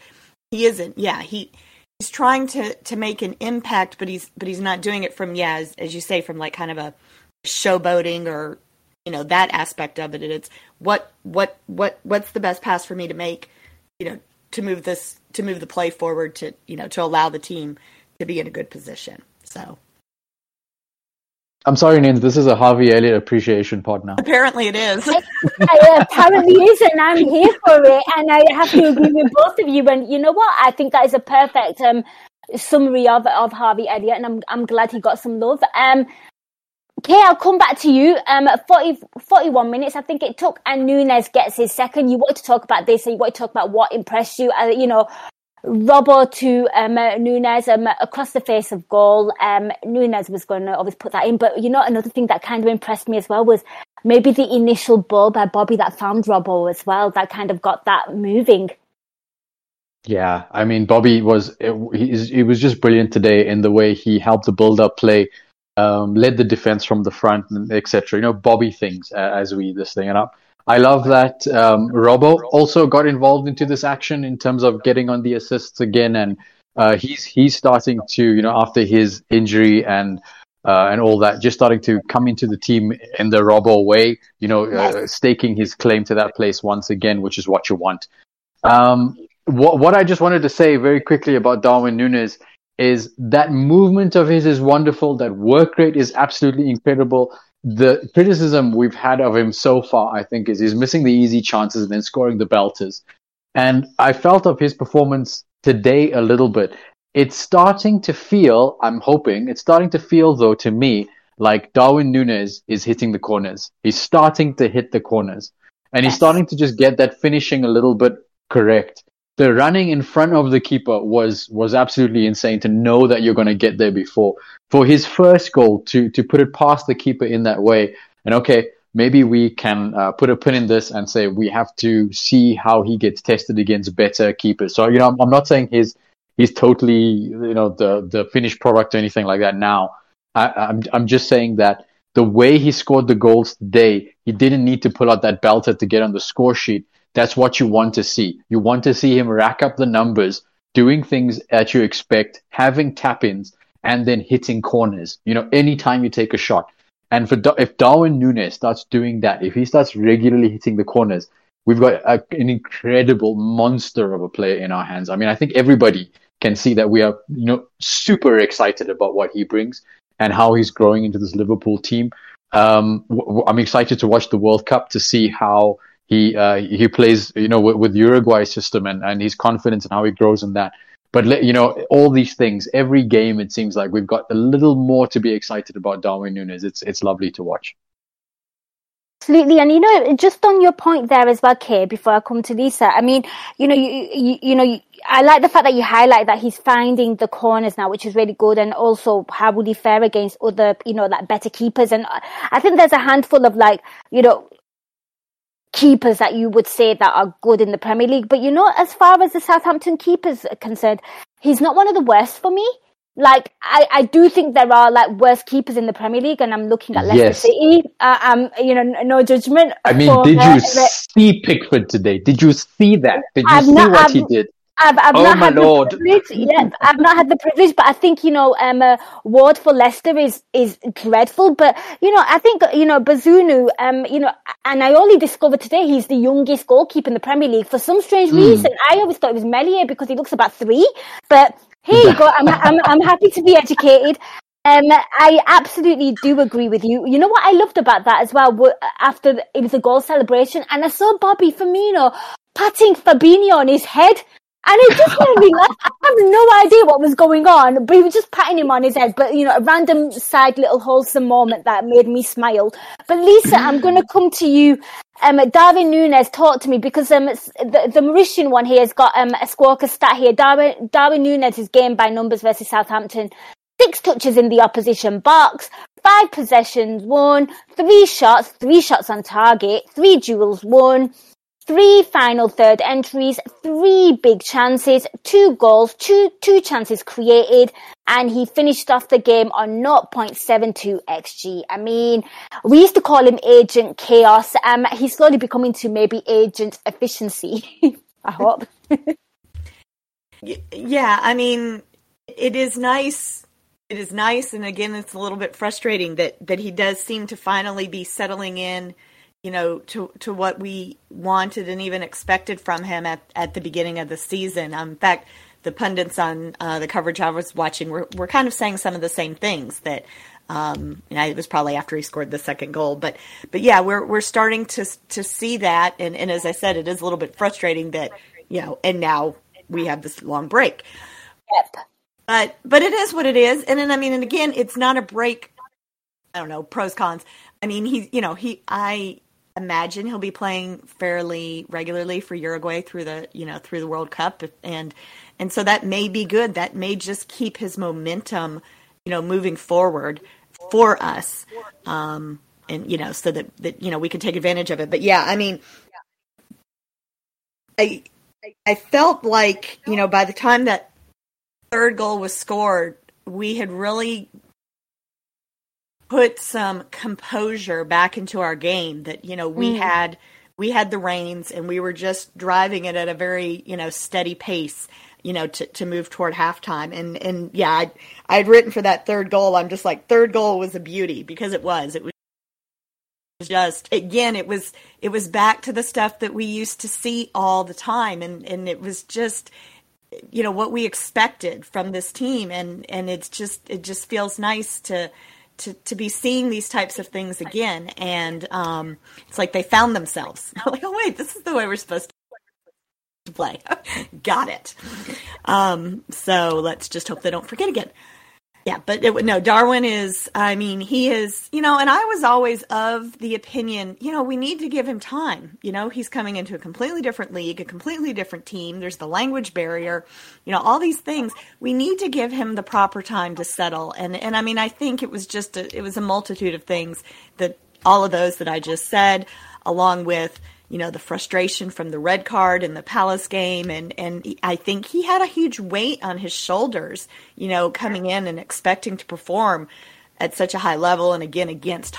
he isn't yeah he he's trying to to make an impact, but he's but he's not doing it from yeah as, as you say from like kind of a showboating or you know that aspect of it. It's what what what what's the best pass for me to make you know to move this to move the play forward to you know to allow the team to be in a good position. So I'm sorry, Nins, this is a Harvey Elliott appreciation pod now. apparently it is I apparently is, and I'm here for it. And I have to agree with both of you. And you know what? I think that is a perfect um, summary of of Harvey Elliott, and I'm I'm glad he got some love. Um, Kay, I'll come back to you. Um, at 40, 41 minutes, I think it took, and Nunez gets his second. You want to talk about this, and you want to talk about what impressed you. Uh, you know, Robbo to um, Nunez um, across the face of goal. Um, Nunez was going to always put that in, but you know, another thing that kind of impressed me as well was maybe the initial ball by Bobby that found Robbo as well. That kind of got that moving. Yeah, I mean, Bobby was he, he was just brilliant today in the way he helped the build-up play, um, led the defense from the front, etc. You know, Bobby things uh, as we this thing up. I love that um, Robbo also got involved into this action in terms of getting on the assists again, and uh, he's he's starting to you know after his injury and uh, and all that, just starting to come into the team in the Robbo way, you know, uh, staking his claim to that place once again, which is what you want. Um, what what I just wanted to say very quickly about Darwin Nunez is that movement of his is wonderful. That work rate is absolutely incredible. The criticism we've had of him so far, I think, is he's missing the easy chances and then scoring the belters. And I felt of his performance today a little bit. It's starting to feel, I'm hoping, it's starting to feel though to me like Darwin Nunez is hitting the corners. He's starting to hit the corners. And he's starting to just get that finishing a little bit correct. The running in front of the keeper was was absolutely insane to know that you're going to get there before for his first goal to to put it past the keeper in that way. And okay maybe we can uh, put a pin in this and say we have to see how he gets tested against better keepers. So you know i'm, I'm not saying he's he's totally you know the the finished product or anything like that now. I, I'm, I'm just saying that the way he scored the goals today he didn't need to pull out that belter to get on the score sheet that's what you want to see. You want to see him rack up the numbers, doing things that you expect, having tap ins, and then hitting corners. You know, anytime you take a shot. And for if Darwin Nunez starts doing that, if he starts regularly hitting the corners, we've got a, an incredible monster of a player in our hands. I mean, I think everybody can see that we are, you know, super excited about what he brings and how he's growing into this Liverpool team. Um, w- I'm excited to watch the World Cup to see how he uh, he plays you know with, with Uruguay system and and his confidence and how he grows in that. But you know all these things, every game it seems like we've got a little more to be excited about Darwin Nunez. It's it's lovely to watch. Absolutely, and you know, just on your point there as well, Kay. Before I come to Lisa, I mean, you know, you you, you know, I like the fact that you highlight that he's finding the corners now, which is really good, and also how would he fare against other, you know, like better keepers. And I think there's a handful of like, you know, keepers that you would say that are good in the Premier League. But you know, as far as the Southampton keepers are concerned, he's not one of the worst for me. Like I, I do think there are like worse keepers in the Premier League, and I'm looking at Leicester yes. City. Uh, um, you know, no judgment. I mean, did you see Pickford today? Did you see that? Did you I've see not, what I've, he did? I've, I've oh not my had lord! The privilege. Yeah, I've not had the privilege, but I think you know, um, uh, Ward for Leicester is is dreadful. But you know, I think you know Bazunu, um, you know, and I only discovered today he's the youngest goalkeeper in the Premier League for some strange mm. reason. I always thought it was Meslier because he looks about three, but here you go. I'm I'm I'm happy to be educated. Um, I absolutely do agree with you. You know what I loved about that as well? After it was a goal celebration, and I saw Bobby Firmino patting Fabinho on his head. And it just made me laugh. I have no idea what was going on, but he was just patting him on his head. But, you know, a random side little wholesome moment that made me smile. But Lisa, I'm going to come to you. Um, Darwin Nunez talked to me because um, the, the Mauritian one here has got um, a Squawka stat here. Darwin, Darwin Nunez is game by numbers versus Southampton. Six touches in the opposition box, five possessions won, three shots, three shots on target, three duels won, three final third entries, three big chances, two goals, two, two chances created, and he finished off the game on 0.72 XG. I mean, we used to call him Agent Chaos. Um, he's slowly becoming to maybe Agent Efficiency. I hope. yeah, I mean, it is nice. It is nice, and again, it's a little bit frustrating that that he does seem to finally be settling in you know, to to what we wanted and even expected from him at, at the beginning of the season. Um, in fact, the pundits on uh, the coverage I was watching were, were kind of saying some of the same things that um, you know, it was probably after he scored the second goal, but but yeah, we're we're starting to to see that, and, and as I said, it is a little bit frustrating that you know, and now we have this long break. Yep. But but it is what it is, and then I mean, and again, it's not a break. I don't know pros cons. I mean, he you know he I imagine he'll be playing fairly regularly for Uruguay through the you know through the World Cup. And and so that may be good. That may just keep his momentum you know moving forward for us um and you know so that that you know we can take advantage of it. But yeah I mean I I felt like you know by the time that third goal was scored we had really put some composure back into our game that you know we mm. had we had the reins and we were just driving it at a very you know steady pace you know to, to move toward halftime. And and yeah I I'd written for that third goal. I'm just like third goal was a beauty because it was. It was just again it was it was back to the stuff that we used to see all the time. And and it was just you know what we expected from this team. And and it's just it just feels nice to to, to be seeing these types of things again. And um, it's like they found themselves. like, oh, wait, this is the way we're supposed to play. Got it. Um, so let's just hope they don't forget again. Yeah, but it, no, Darwin is, I mean, he is, you know, and I was always of the opinion, you know, we need to give him time. You know, he's coming into a completely different league, a completely different team. There's the language barrier, you know, all these things. We need to give him the proper time to settle. And, and I mean, I think it was just, a, it was a multitude of things that all of those that I just said, along with, you know the frustration from the red card in the Palace game, and and I think he had a huge weight on his shoulders. You know, coming in and expecting to perform at such a high level, and again against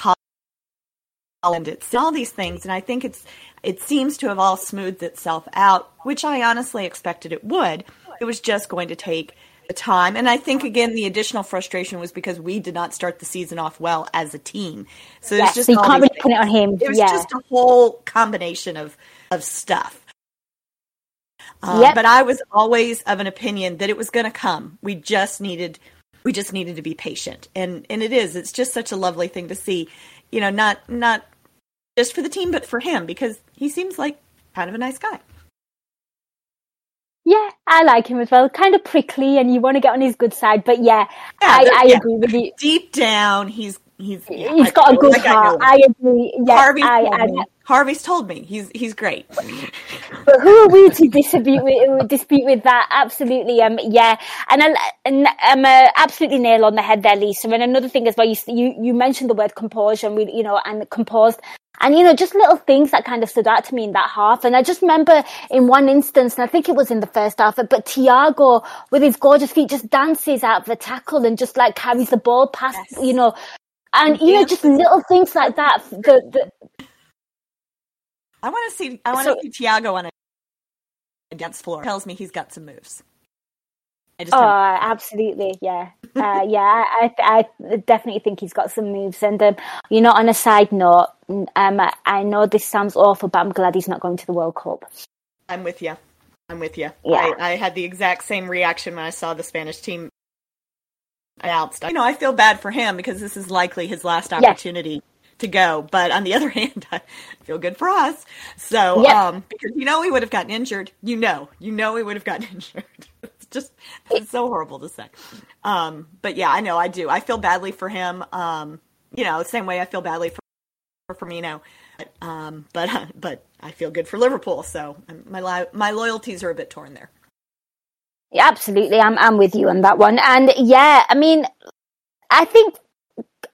Holland, it's all these things, and I think it's it seems to have all smoothed itself out, which I honestly expected it would. It was just going to take the time. And I think again the additional frustration was because we did not start the season off well as a team. So yes, just so you can't really put it on him. It was yeah. just a whole combination of of stuff. Uh, Yep. But I was always of an opinion that it was going to come. We just needed we just needed to be patient, and and it is. It's just such a lovely thing to see. You know, not not just for the team, but for him because he seems like kind of a nice guy. Yeah, I like him as well. Kind of prickly, and you want to get on his good side. But yeah, Yeah, I, I yeah. agree with you. Deep down, he's he's yeah, He's I- got a good like heart. him. I agree. Yeah, Harvey's I, told I, me. Harvey's told me he's he's great. But who are we to dispute with, dispute with that? Absolutely, um, yeah, and I, and um, uh, absolutely nail on the head there, Lisa. And another thing as well, you you, you mentioned the word composure, and we, you know, and composed, and you know, just little things that kind of stood out to me in that half. And I just remember in one instance, and I think it was in the first half, but Thiago with his gorgeous feet just dances out of the tackle and just like carries the ball past, Yes. you know. And you know, just little things like that. The, the, I want to see I want So- to see Thiago on a dance floor. Tells me he's got some moves. I just Oh, absolutely, yeah, uh, yeah. I, I, definitely think he's got some moves. And um, you know, on a side note, um, I know this sounds awful, but I'm glad he's not going to the World Cup. I'm with you. I'm with you. Yeah. I, I had the exact same reaction when I saw the Spanish team announced. You know, I feel bad for him because this is likely his last opportunity to go. But on the other hand, I feel good for us. So, Yeah. um, because you know he would have gotten injured. You know, you know he would have gotten injured. Just it's so horrible to say. Um, but yeah, I know I do. I feel badly for him. Um, you know, same way I feel badly for Firmino. But, um, but but I feel good for Liverpool. So my my loyalties are a bit torn there. Yeah, absolutely, I'm I'm with you on that one. And yeah, I mean, I think.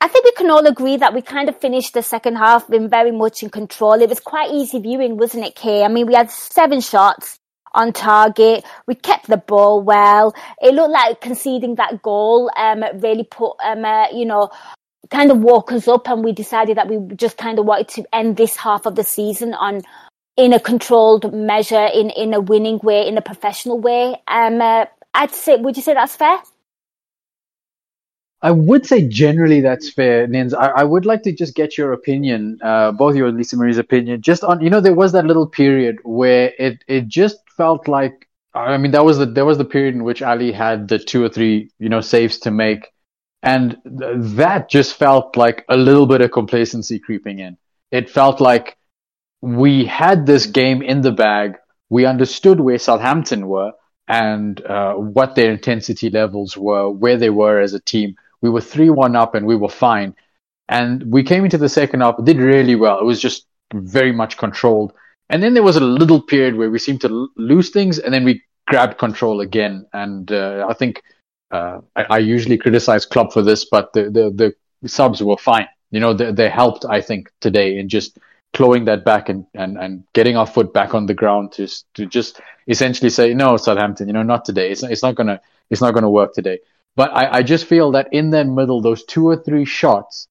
I think we can all agree that we kind of finished the second half in very much in control. It was quite easy viewing, wasn't it, Kay? I mean, we had seven shots on target. We kept the ball well. It looked like conceding that goal um, really put, um, uh, you know, kind of woke us up, and we decided that we just kind of wanted to end this half of the season on in a controlled measure, in in a winning way, in a professional way. Um, uh, I'd say, would you say that's fair? I would say generally that's fair, Nins. I, I would like to just get your opinion, uh, both your and Lisa Marie's opinion, just on you know there was that little period where it it just felt like I mean that was the there was the period in which Ali had the two or three you know saves to make, and th- that just felt like a little bit of complacency creeping in. It felt like we had this game in the bag. We understood where Southampton were and uh, what their intensity levels were, where they were as a team. We were 3 1 up and we were fine. And we came into the second half, did really well. It was just very much controlled. And then there was a little period where we seemed to lose things and then we grabbed control again. And uh, I think uh, I, I usually criticize club for this, but the, the, the subs were fine. You know, they, they helped, I think, today in just clawing that back and, and, and getting our foot back on the ground to to just essentially say no Southampton you know not today it's it's not gonna it's not gonna work today but I, I just feel that in that middle those two or three shots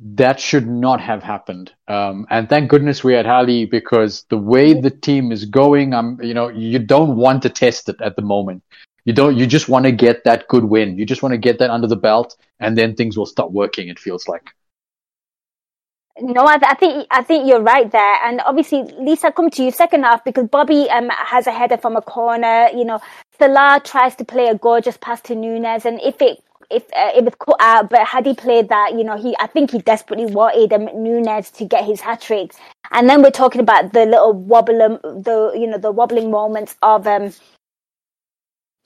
that should not have happened. Um, and thank goodness we had Ali because the way the team is going I'm you know you don't want to test it at the moment. You don't you just want to get that good win. You just want to get that under the belt and then things will start working it feels like No, I, I think I think you're right there, and obviously, Lisa, come to you second half because Bobby um, has a header from a corner. You know, Salah tries to play a gorgeous pass to Nunez, and if it if uh, it was cut out, but had he played that, you know, he I think he desperately wanted um, Nunez to get his hat trick, and then we're talking about the little wobble, um, the you know the wobbling moments of um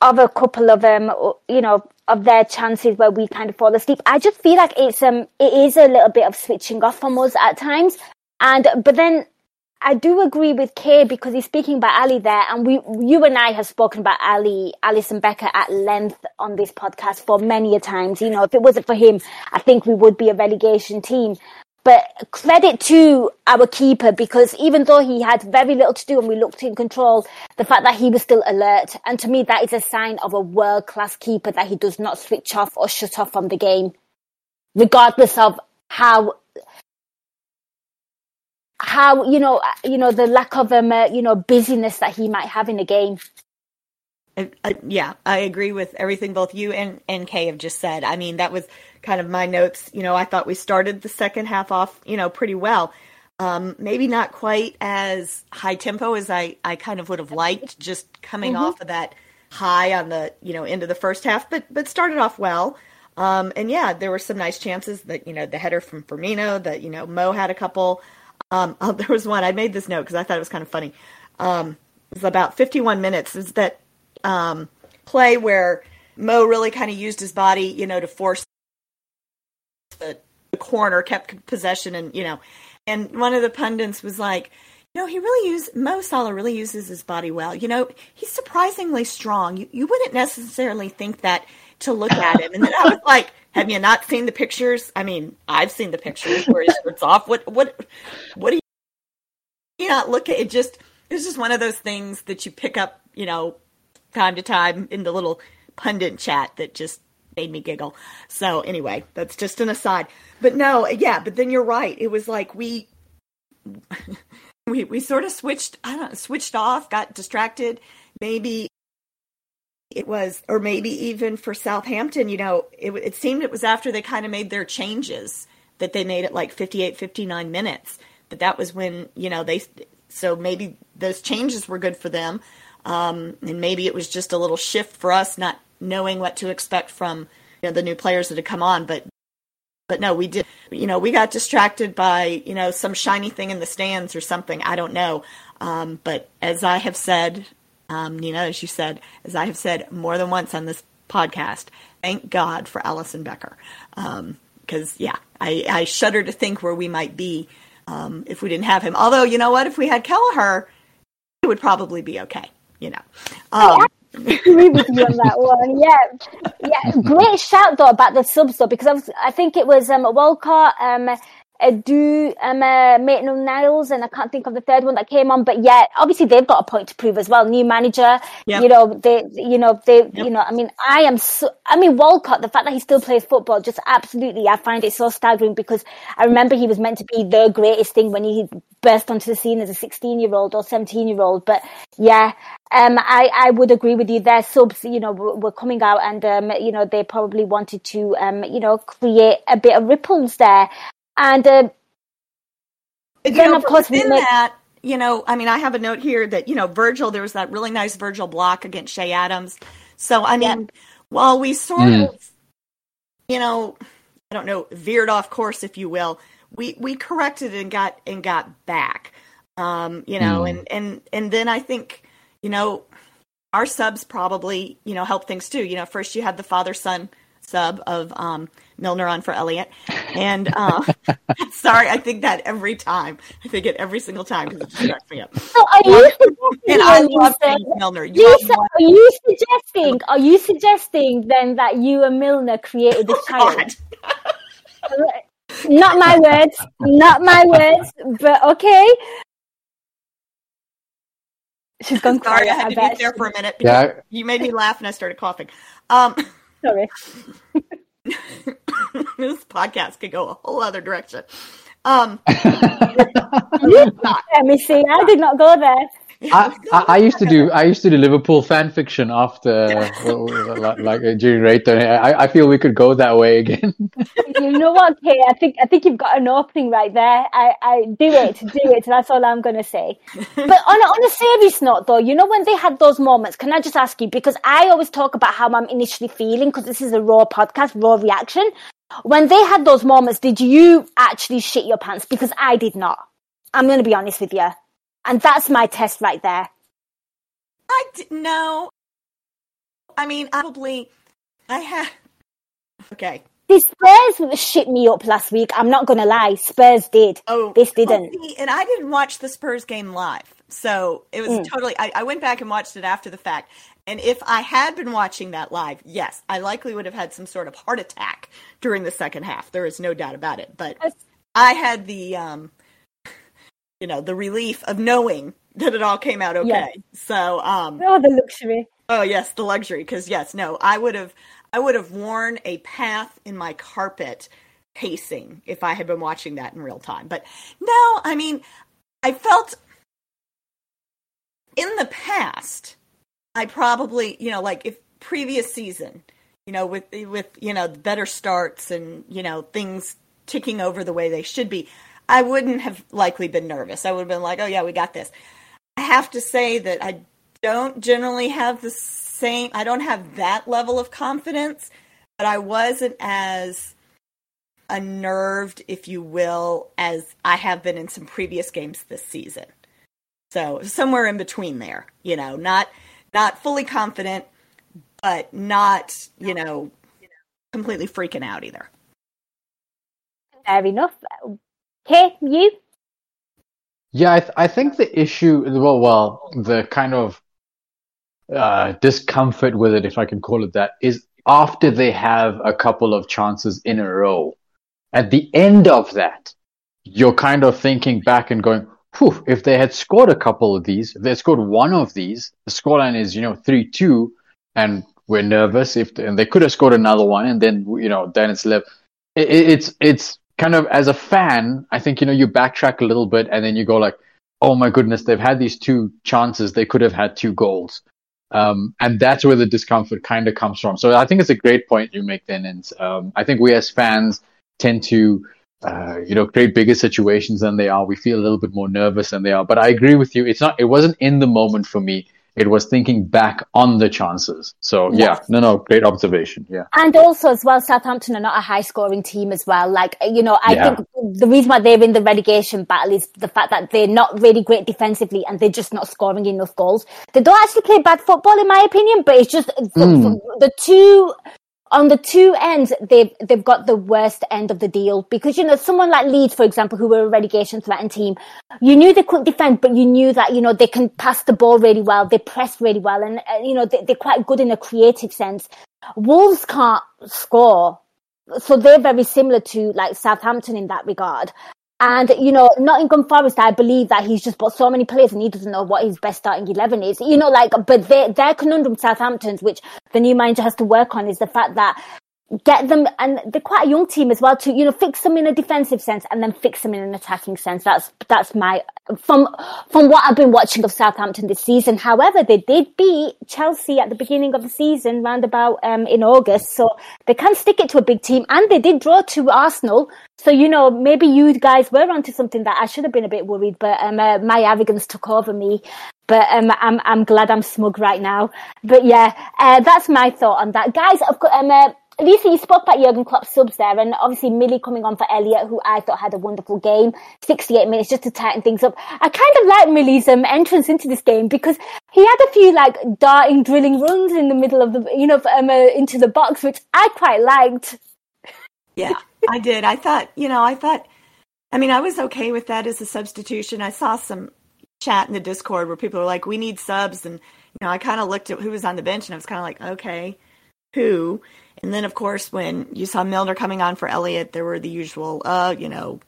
of a couple of um you know of their chances where we kind of fall asleep. I just feel like it's um it is a little bit of switching off from us at times, and but then I do agree with Kay because he's speaking about Ali there, and we, you and I have spoken about Ali, Alisson Becker at length on this podcast for many a times. You know, if it wasn't for him, I think we would be a relegation team. But credit to our keeper because even though he had very little to do and we looked in control, the fact that he was still alert, and to me that is a sign of a world class keeper that he does not switch off or shut off from the game, regardless of how how you know you know the lack of um uh, you know busyness that he might have in a game. Uh, yeah, I agree with everything both you and and Kay have just said. I mean, that was kind of my notes. You know, I thought we started the second half off, you know, pretty well. Um, maybe not quite as high tempo as I I kind of would have liked, just coming mm-hmm. off of that high on the you know end of the first half, but but started off well. Um, and yeah, there were some nice chances that you know the header from Firmino, that you know Mo had a couple. Um, oh, there was one I made this note because I thought it was kind of funny. Um, it was about 51 minutes. Is that um, play where Mo really kind of used his body, you know, to force corner, kept possession, and you know, and one of the pundits was like, you know, he really use Mo Salah really uses his body well. You know, he's surprisingly strong. You you wouldn't necessarily think that to look at him, and then I was like. Have you not seen the pictures? I mean, I've seen the pictures where his shirt's off. What what what do you not look at? It just it's just one of those things that you pick up, you know, time to time in the little pundit chat that just made me giggle. So anyway, that's just an aside. But no, yeah, but then you're right. It was like we we we sort of switched I don't know, switched off, got distracted. Maybe it was, or maybe even for Southampton, you know, it, it seemed it was after they kind of made their changes that they made it like 58, 59 minutes. But that was when, you know, they, so maybe those changes were good for them. Um, and maybe it was just a little shift for us, not knowing what to expect from you know, the new players that had come on. But, but no, we did, you know, we got distracted by, you know, some shiny thing in the stands or something. I don't know. Um, but as I have said um, Nina, as you said, as I have said more than once on this podcast, thank God for Alisson Becker. Because, um, yeah, I, I, shudder to think where we might be um, if we didn't have him. Although, you know what? If we had Kelleher, it would probably be okay, you know. Um, agree with you on that one. Yeah, yeah. Great shout though about the subs though, because I, was, I think it was um, Walcott, um, do um, uh, Maitland Niles, and I can't think of the third one that came on. But yeah, obviously they've got a point to prove as well. New manager, yep. you know, they, you know, they, yep. you know, I mean, I am so, I mean, Walcott, the fact that he still plays football, just absolutely, I find it so staggering because I remember he was meant to be the greatest thing when he burst onto the scene as a 16 year old or 17 year old. But yeah, um, I, I would agree with you. Their subs, you know, were, were coming out and, um, you know, they probably wanted to, um, you know, create a bit of ripples there. And uh, then, know, of course, within make- that, you know, I mean, I have a note here that you know, Virgil. There was that really nice Virgil block against Che Adams. So I mean, yeah. while we sort mm. of, you know, I don't know, veered off course, if you will, we we corrected and got and got back. Um, you know, mm. and and and then I think, you know, our subs probably you know help things too. You know, first you had the father son sub of um, Milner on for Elliott. And uh, sorry, I think that every time. I think it every single time because it cracks me up. So are you and I love Milner. You you are you suggesting? Are you suggesting then that you and Milner created this oh, child? not my words. Not my words. But okay. She's gone Sorry, quiet, I had I to be there for a minute. Yeah. You made me laugh and I started coughing. Um, Sorry. this podcast could go a whole other direction. Um, Let me see. I did not go there. I, I, I, used to do I used to do Liverpool fan fiction after uh, uh, like, like uh, during Rayton. I, I feel we could go that way again. you know what, Kay? I think I think you've got an opening right there. I, I do it, do it. That's all I'm gonna say. But on on a serious note, though, you know when they had those moments, can I just ask you because I always talk about how I'm initially feeling because this is a raw podcast, raw reaction. When they had those moments, did you actually shit your pants? Because I did not. I'm gonna be honest with you. And that's my test right there. I d- no. I mean, probably I have. Okay. The Spurs shit me up last week. I'm not gonna lie. Spurs did. Oh, this didn't. oh, and I didn't watch the Spurs game live, so it was Mm. totally. I, I went back and watched it after the fact. And if I had been watching that live, yes, I likely would have had some sort of heart attack during the second half. There is no doubt about it. But I had the, um, you know, the relief of knowing that it all came out okay. Yes. So, um, Oh, the luxury. Oh yes, the luxury. Because yes, no, I would have, I would have worn a path in my carpet pacing if I had been watching that in real time. But no, I mean, I felt in the past, I probably, you know, like if previous season, you know, with with you know better starts and you know things ticking over the way they should be, I wouldn't have likely been nervous. I would have been like, oh yeah, we got this. I have to say that I don't generally have the same I don't have that level of confidence, but I wasn't as unnerved, if you will, as I have been in some previous games this season. So somewhere in between there, you know, not not fully confident, but not, you know, completely freaking out either. Fair enough. Okay, you? Yeah, I, th- I think the issue, well, well, the kind of uh, discomfort with it, if I can call it that, is after they have a couple of chances in a row. At the end of that, you're kind of thinking back and going, Whew, if they had scored a couple of these, if they scored one of these, the scoreline is, you know, 3 2, and we're nervous. If and they could have scored another one, and then, you know, then it's left. It, it's, it's kind of, as a fan, I think, you know, you backtrack a little bit, and then you go like, oh my goodness, they've had these two chances. They could have had two goals. Um, and that's where the discomfort kind of comes from. So I think it's a great point you make then. And um, I think we as fans tend to, uh, you know, create bigger situations than they are. We feel a little bit more nervous than they are. But I agree with you. It's not, it wasn't in the moment for me. It was thinking back on the chances. So yeah, no, no, great observation. Yeah. And also, as well, Southampton are not a high scoring team as well. Like, you know, I Yeah. think the reason why they're in the relegation battle is the fact that they're not really great defensively and they're just not scoring enough goals. They don't actually play bad football, in my opinion, but it's just the, Mm. the two. On the two ends, they've they've got the worst end of the deal because you know someone like Leeds, for example, who were a relegation threatened team, you knew they couldn't defend, but you knew that you know they can pass the ball really well, they press really well, and uh, you know they, they're quite good in a creative sense. Wolves can't score, so they're very similar to like Southampton in that regard. And you know, Nottingham Forest, I believe that he's just bought so many players and he doesn't know what his best starting eleven is. You know, like, but their their conundrum, Southampton's, which the new manager has to work on, is the fact that get them, and they're quite a young team as well, to you know fix them in a defensive sense and then fix them in an attacking sense. That's that's my from from what I've been watching of Southampton this season. However, they did beat Chelsea at the beginning of the season, round about um, in August, so they can stick it to a big team, and they did draw to Arsenal. So you know maybe you guys were onto something that I should have been a bit worried, but um, uh, my arrogance took over me. But um, I'm I'm glad I'm smug right now. But yeah, uh, that's my thought on that, guys. Of course, um, uh, Lisa, you spoke about Jurgen Klopp's subs there, and obviously Millie coming on for Elliott, who I thought had a wonderful game. 68 minutes just to tighten things up. I kind of like Millie's um, entrance into this game because he had a few like darting, drilling runs in the middle of the, you know, um, uh, into the box, which I quite liked. Yeah, I did. I thought, you know, I thought, I mean, I was okay with that as a substitution. I saw some chat in the Discord where people were like, we need subs. And, you know, I kind of looked at who was on the bench and I was kind of like, okay, who? And then, of course, when you saw Milner coming on for Elliott, there were the usual, uh, you know,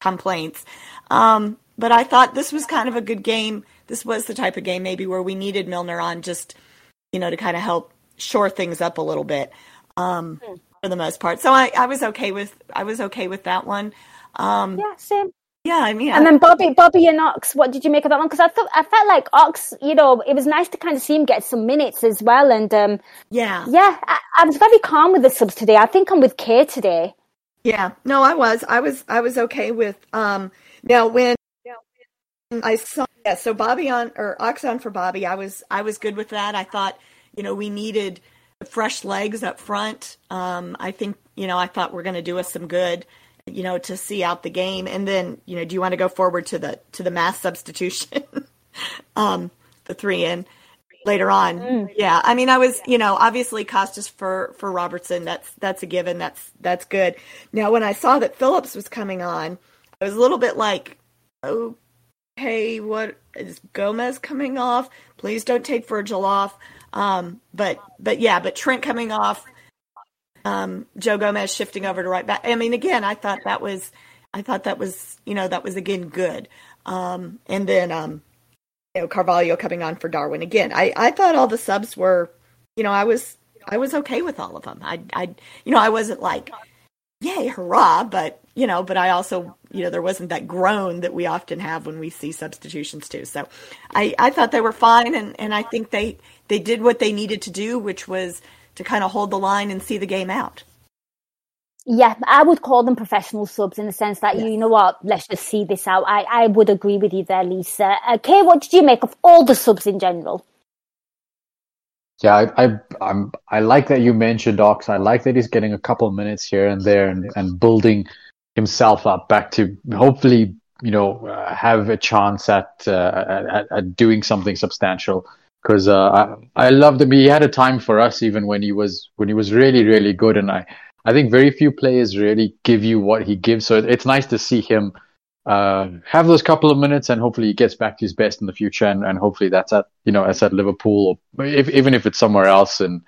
complaints. Um, but I thought this was kind of a good game. This was the type of game maybe where we needed Milner on just, you know, to kind of help shore things up a little bit. Um, for the most part. So I, I was okay with I was okay with that one. Um, Yeah, same. Yeah, I mean, And then Bobby, Bobby and Ox, what did you make of that one? Because I thought I felt like Ox, you know, it was nice to kind of see him get some minutes as well. And um, yeah, yeah, I, I was very calm with the subs today. I think I'm with Kay today. Yeah, no, I was, I was, I was okay with. Um, now when I saw, yeah, so Bobby on or Ox on for Bobby, I was, I was good with that. I thought, you know, we needed fresh legs up front. Um, I think, you know, I thought we're going to do us some good, you know, to see out the game. And then, you know, do you want to go forward to the to the mass substitution, um, the three in? later on. Yeah, I mean, I was, you know, obviously Kostas for for Robertson. That's that's a given. That's that's good. Now, when I saw that Phillips was coming on, I was a little bit like, okay, what is Gomez coming off? Please don't take Virgil off. Um, but but yeah, but Trent coming off, um, Joe Gomez shifting over to right back. I mean, again, I thought that was, I thought that was, you know, that was again good. Um, and then um, you know, Carvalho coming on for Darwin again. I, I thought all the subs were, you know, I was I was okay with all of them. I I you know I wasn't like, yay hurrah, but you know, but I also you know there wasn't that groan that we often have when we see substitutions too. So I I thought they were fine, and and I think they they did what they needed to do, which was to kind of hold the line and see the game out. Yeah, I would call them professional subs in the sense that, you know what, let's just see this out. I, I would agree with you there, Lisa. Uh, Kay, what did you make of all the subs in general? Yeah, I, I I'm I like that you mentioned Ox. I like that he's getting a couple minutes here and there and, and building himself up back to hopefully you know uh, have a chance at, uh, at at doing something substantial. Because uh, I I loved him. He had a time for us even when he was when he was really really good, and I I think very few players really give you what he gives. So it's nice to see him uh, have those couple of minutes, and hopefully he gets back to his best in the future. And, and hopefully that's at you know that's at Liverpool, or if, even if it's somewhere else and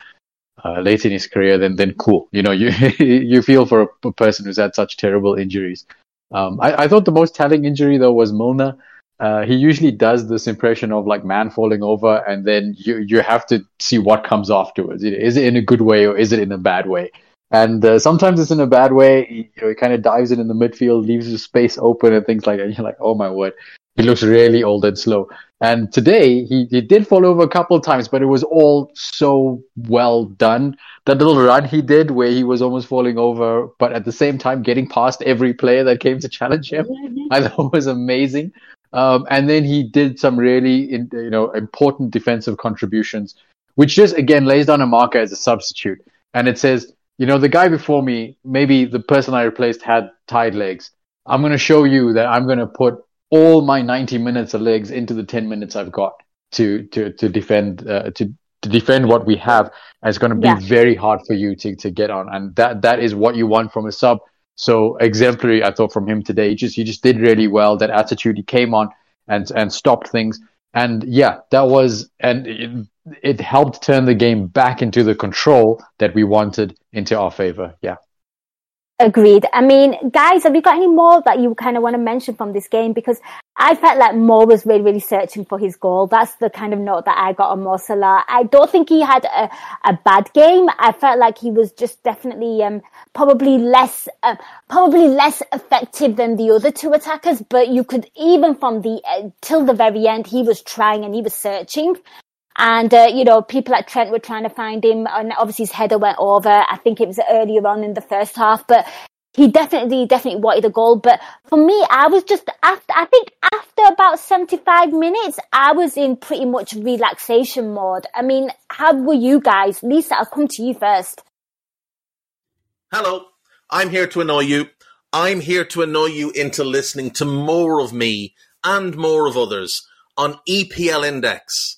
uh, late in his career, then then cool. You know, you you feel for a, a, person who's had such terrible injuries. Um, I, I thought the most telling injury though was Milner. Uh, he usually does this impression of like man falling over, and then you you have to see what comes afterwards. Is it in a good way or is it in a bad way? And uh, sometimes it's in a bad way. You know, he kind of dives in in the midfield, leaves the space open and things like that. You're like, oh my word, he looks really old and slow. And today he, he did fall over a couple of times, but it was all so well done. That little run he did where he was almost falling over, but at the same time getting past every player that came to challenge him, I thought was amazing. Um, and then he did some really, you know, important defensive contributions, which just again lays down a marker as a substitute. And it says, you know, the guy before me, maybe the person I replaced had tied legs. I'm going to show you that I'm going to put all my 90 minutes of legs into the 10 minutes I've got to, to, to defend, uh, to, to defend what we have. And it's going to be yeah. very hard for you to, to get on. And that, that is what you want from a sub. So exemplary, I thought from him today. He just, he just did really well. That attitude, he came on and, and stopped things. And yeah, that was, and it, it helped turn the game back into the control that we wanted into our favor. Yeah. Agreed. I mean, guys, have you got any more that you kind of want to mention from this game? Because I felt like Mo was really, really searching for his goal. That's the kind of note that I got on Mo Salah. I don't think he had a, a bad game. I felt like he was just definitely, um, probably less, uh, probably less effective than the other two attackers. But you could, even from the, uh, till the very end, he was trying and he was searching. And, uh, you know, people at Trent were trying to find him and obviously his header went over. I think it was earlier on in the first half, but he definitely, definitely wanted a goal. But for me, I was just after, I think after about 75 minutes, I was in pretty much relaxation mode. I mean, how were you guys? Lisa, I'll come to you first. Hello. I'm here to annoy you. I'm here to annoy you into listening to more of me and more of others on EPL Index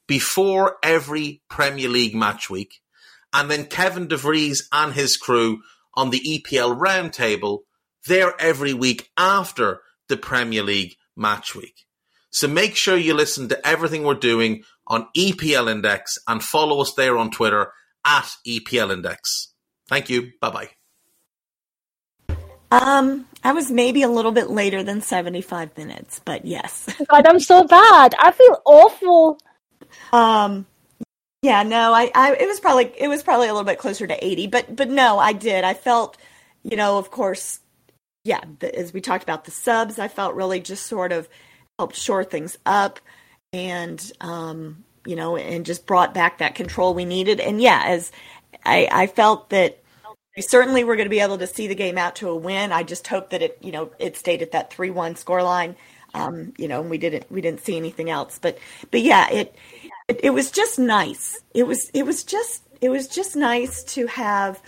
before every Premier League match week. And then Kevin DeVries and his crew on the EPL roundtable, they're every week after the Premier League match week. So make sure you listen to everything we're doing on EPL Index and follow us there on Twitter at EPL Index. Thank you. Bye bye. Um, I was maybe a little bit later than 75 minutes, but yes. God, I'm so bad. I feel awful. Um, yeah, no, I, I, it was probably, it was probably a little bit closer to 80, but, but no, I did. I felt, you know, of course, yeah, the, as we talked about the subs, I felt really just sort of helped shore things up. And, um, you know, and just brought back that control we needed. And yeah, as I, I felt that we certainly were going to be able to see the game out to a win. I just hope that it, you know, it stayed at that three-one scoreline. Um, you know, and we didn't we didn't see anything else. But but yeah, it, it it was just nice. It was it was just it was just nice to have.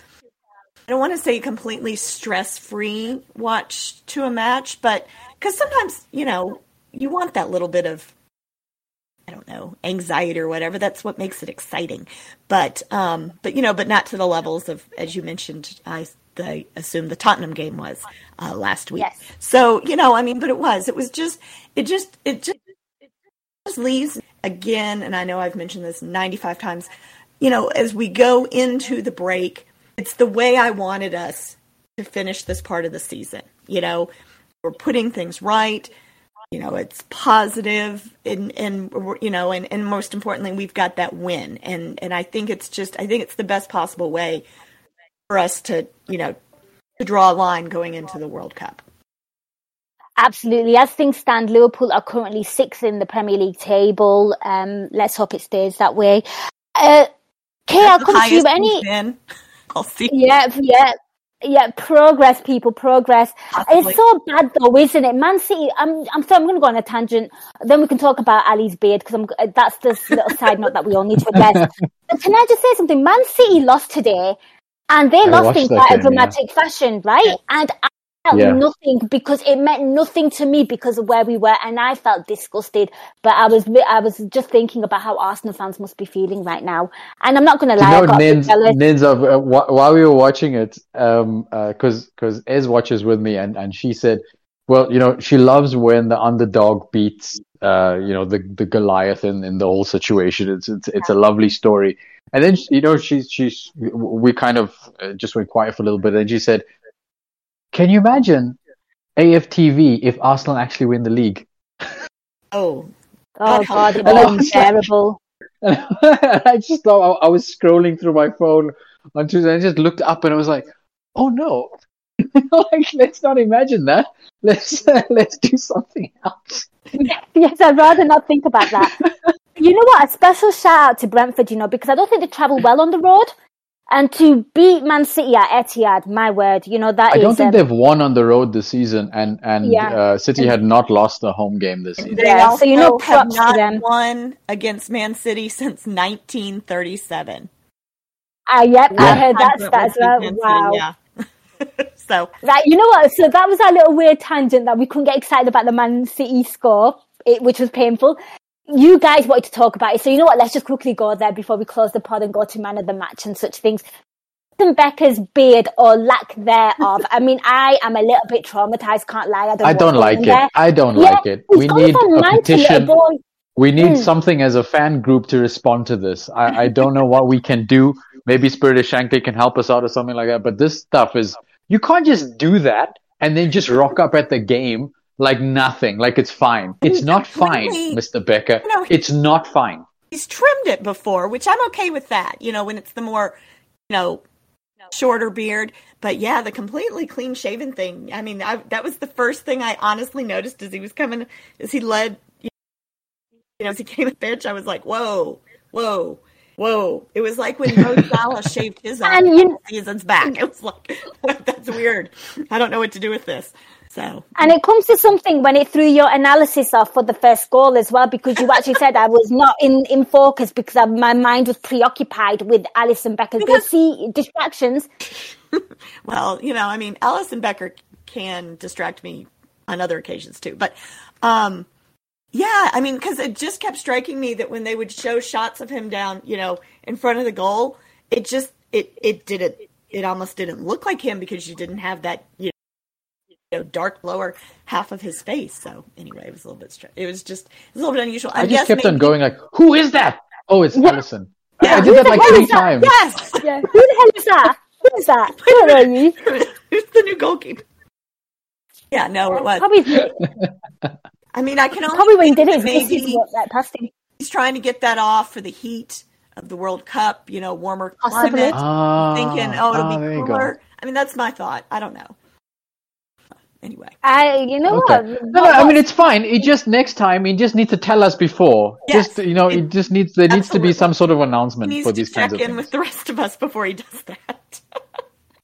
I don't want to say completely stress-free watch to a match, but because sometimes you know you want that little bit of I don't know, anxiety or whatever. That's what makes it exciting. But um, but you know, but not to the levels of as you mentioned. I, I assume the Tottenham game was uh, last week. Yes. So you know, I mean, but it was. It was just. It just. It just. It just leaves again, and I know I've mentioned this ninety five times. You know, as we go into the break, it's the way I wanted us to finish this part of the season. You know, we're putting things right you know it's positive and and you know and, and most importantly we've got that win and and i think it's just i think it's the best possible way for us to you know to draw a line going into the world cup Absolutely. As things stand, Liverpool are currently sixth in the Premier League table. Um, let's hope it stays that way. Uh, Kay, I'll come to you. Any? I'll see. Yeah, yeah yeah, progress, people, progress. Absolutely. It's so bad though, isn't it? Man City. I'm, I'm sorry, I'm going to go on a tangent. Then we can talk about Ali's beard because I'm. That's the little side note that we all need to address. But can I just say something? Man City lost today, and they I lost in quite a dramatic yeah. fashion, right? And I felt yeah. nothing because it meant nothing to me because of where we were, and I felt disgusted. But I was I was just thinking about how Arsenal fans must be feeling right now, and I'm not going to lie. You know, Nins, Nins of, uh, while we were watching it, um, because uh, because Ez watches with me, and and she said, well, you know, she loves when the underdog beats, uh, you know, the the Goliath in in the whole situation. It's it's it's a lovely story. And then you know she's she's we kind of uh, just went quiet for a little bit, and she said can you imagine AFTV if Arsenal actually win the league? Oh, oh God, it be terrible. I just thought I, I, was scrolling through my phone on Tuesday and I just looked up and I was like, oh no. like let's not imagine that. Let's uh, let's do something else. yes, I'd rather not think about that. you know what? A special shout out to Brentford, you know, because I don't think they travel well on the road. And to beat Man City at Etihad, my word, you know that I don't think um, they've won on the road this season, and and yeah. uh, City had not lost a home game this season. They yeah, so you know, have not won against Man City since 1937. Ah, uh, yep, yeah. I heard that stat as well. Wow. yeah. so that you know what? So that was our little weird tangent that we couldn't get excited about the Man City score, it, which was painful you guys wanted to talk about it. So you know what? Let's just quickly go there before we close the pod and go to man of the match and such things. Becker's beard or lack thereof. I mean, I am a little bit traumatized. Can't lie. I don't. I don't like it. There. I don't yeah, like it. We need a petition. We need mm. something as a fan group to respond to this. I, I don't know what we can do. Maybe Spirit of Shankly can help us out or something like that. But this stuff is you can't just do that and then just rock up at the game like nothing, like it's fine. It's not fine, Mr. Becker. No, it's not fine. He's trimmed it before, which I'm okay with that. You know, when it's the more, you know, shorter beard. But yeah, the completely clean shaven thing. I mean, I, that was the first thing I honestly noticed as he was coming, as he led, you know, as he came to the bench. I was like, whoa, whoa. Whoa! It was like when Mo Salah shaved his arm you, seasons back. It was like that's weird. I don't know what to do with this. So, and it comes to something when it threw your analysis off for the first goal as well, because you actually said I was not in, in focus because I, my mind was preoccupied with Alisson Becker. Because, see distractions. well, you know, I mean, Alisson Becker can distract me on other occasions too, but, um, yeah, I mean, because it just kept striking me that when they would show shots of him down, you know, in front of the goal, it just it it didn't it almost didn't look like him because you didn't have that you know, dark lower half of his face. So anyway, it was a little bit strange. It was just a little bit unusual. I, I just kept maybe... on going like, "Who is that?" Oh, it's yeah. Alisson. Yeah, I, did that like three times. Yes. Yeah. Who the hell is that? Who is that? Who are you? Who's the new goalkeeper? Yeah, no, it was. Probably. I mean, I can only probably when he did it, maybe that past him. He's trying to get that off for the heat of the World Cup. You know, warmer climate. Oh, thinking, oh, it'll oh, be ah, cooler. I mean, that's my thought. I don't know anyway. I, you know Okay. what? No, no, I mean it's fine. It just next time he just needs to tell us before. Yes. Just you know, it just needs there needs to be some sort of He announcement needs for to these check kinds of in things. with the rest of us before he does that.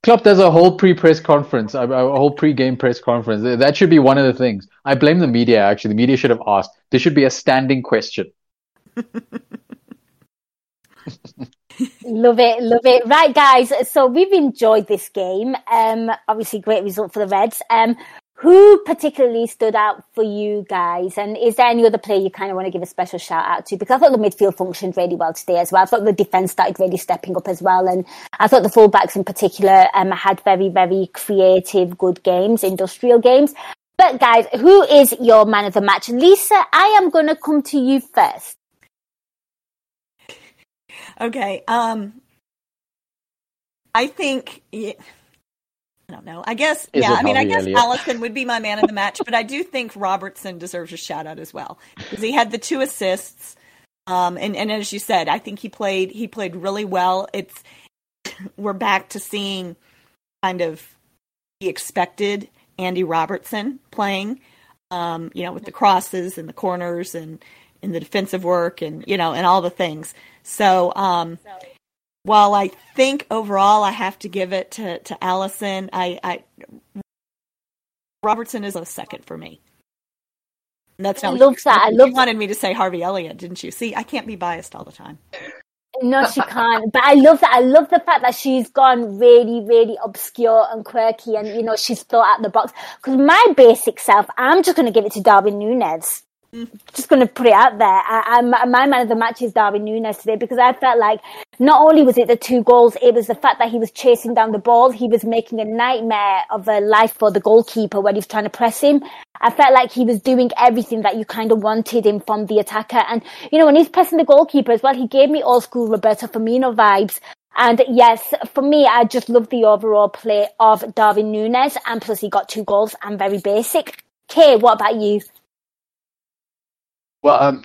Klopp does a whole pre-press conference, a, whole pre-game press conference. That should be one of the things. I blame the media. Actually, the media should have asked. This should be a standing question. Love it, love it. Right, guys. So we've enjoyed this game. Um, obviously, great result for the Reds. Um, who particularly stood out for you guys? And is there any other player you kind of want to give a special shout out to? Because I thought the midfield functioned really well today as well. I thought the defense started really stepping up as well, and I thought the fullbacks in particular um had very, very creative, good games, industrial games. But guys, who is your man of the match? Lisa, I am going to come to you first. Okay. Um, I think. yeah, I don't know. I guess. Is yeah. I mean, I guess Elliott? Alisson would be my man of the match, but I do think Robertson deserves a shout out as well because he had the two assists. Um, and and as you said, I think he played he played really well. It's we're back to seeing kind of the expected Andy Robertson playing. Um, you know, with the crosses and the corners and in the defensive work and you know and all the things. So um, while I think overall I have to give it to to Alisson, I, I Robertson is a second for me. And that's not I love that. I you love wanted me to say Harvey Elliott, didn't you? See, I can't be biased all the time. No, she can't. But I love that. I love the fact that she's gone really, really obscure and quirky, and you know she's thought out the box. Because my basic self, I'm just going to give it to Darwin Nunez. Just going to put it out there. I, I, my man of the match is Darwin Nunez today because I felt like not only was it the two goals, it was the fact that he was chasing down the ball. He was making a nightmare of a life for the goalkeeper when he was trying to press him. I felt like he was doing everything that you kind of wanted him from the attacker. And, you know, when he's pressing the goalkeeper as well, he gave me old school Roberto Firmino vibes. And yes, for me, I just love the overall play of Darwin Nunez. And plus he got two goals and very basic. Kay, what about you? Well, um,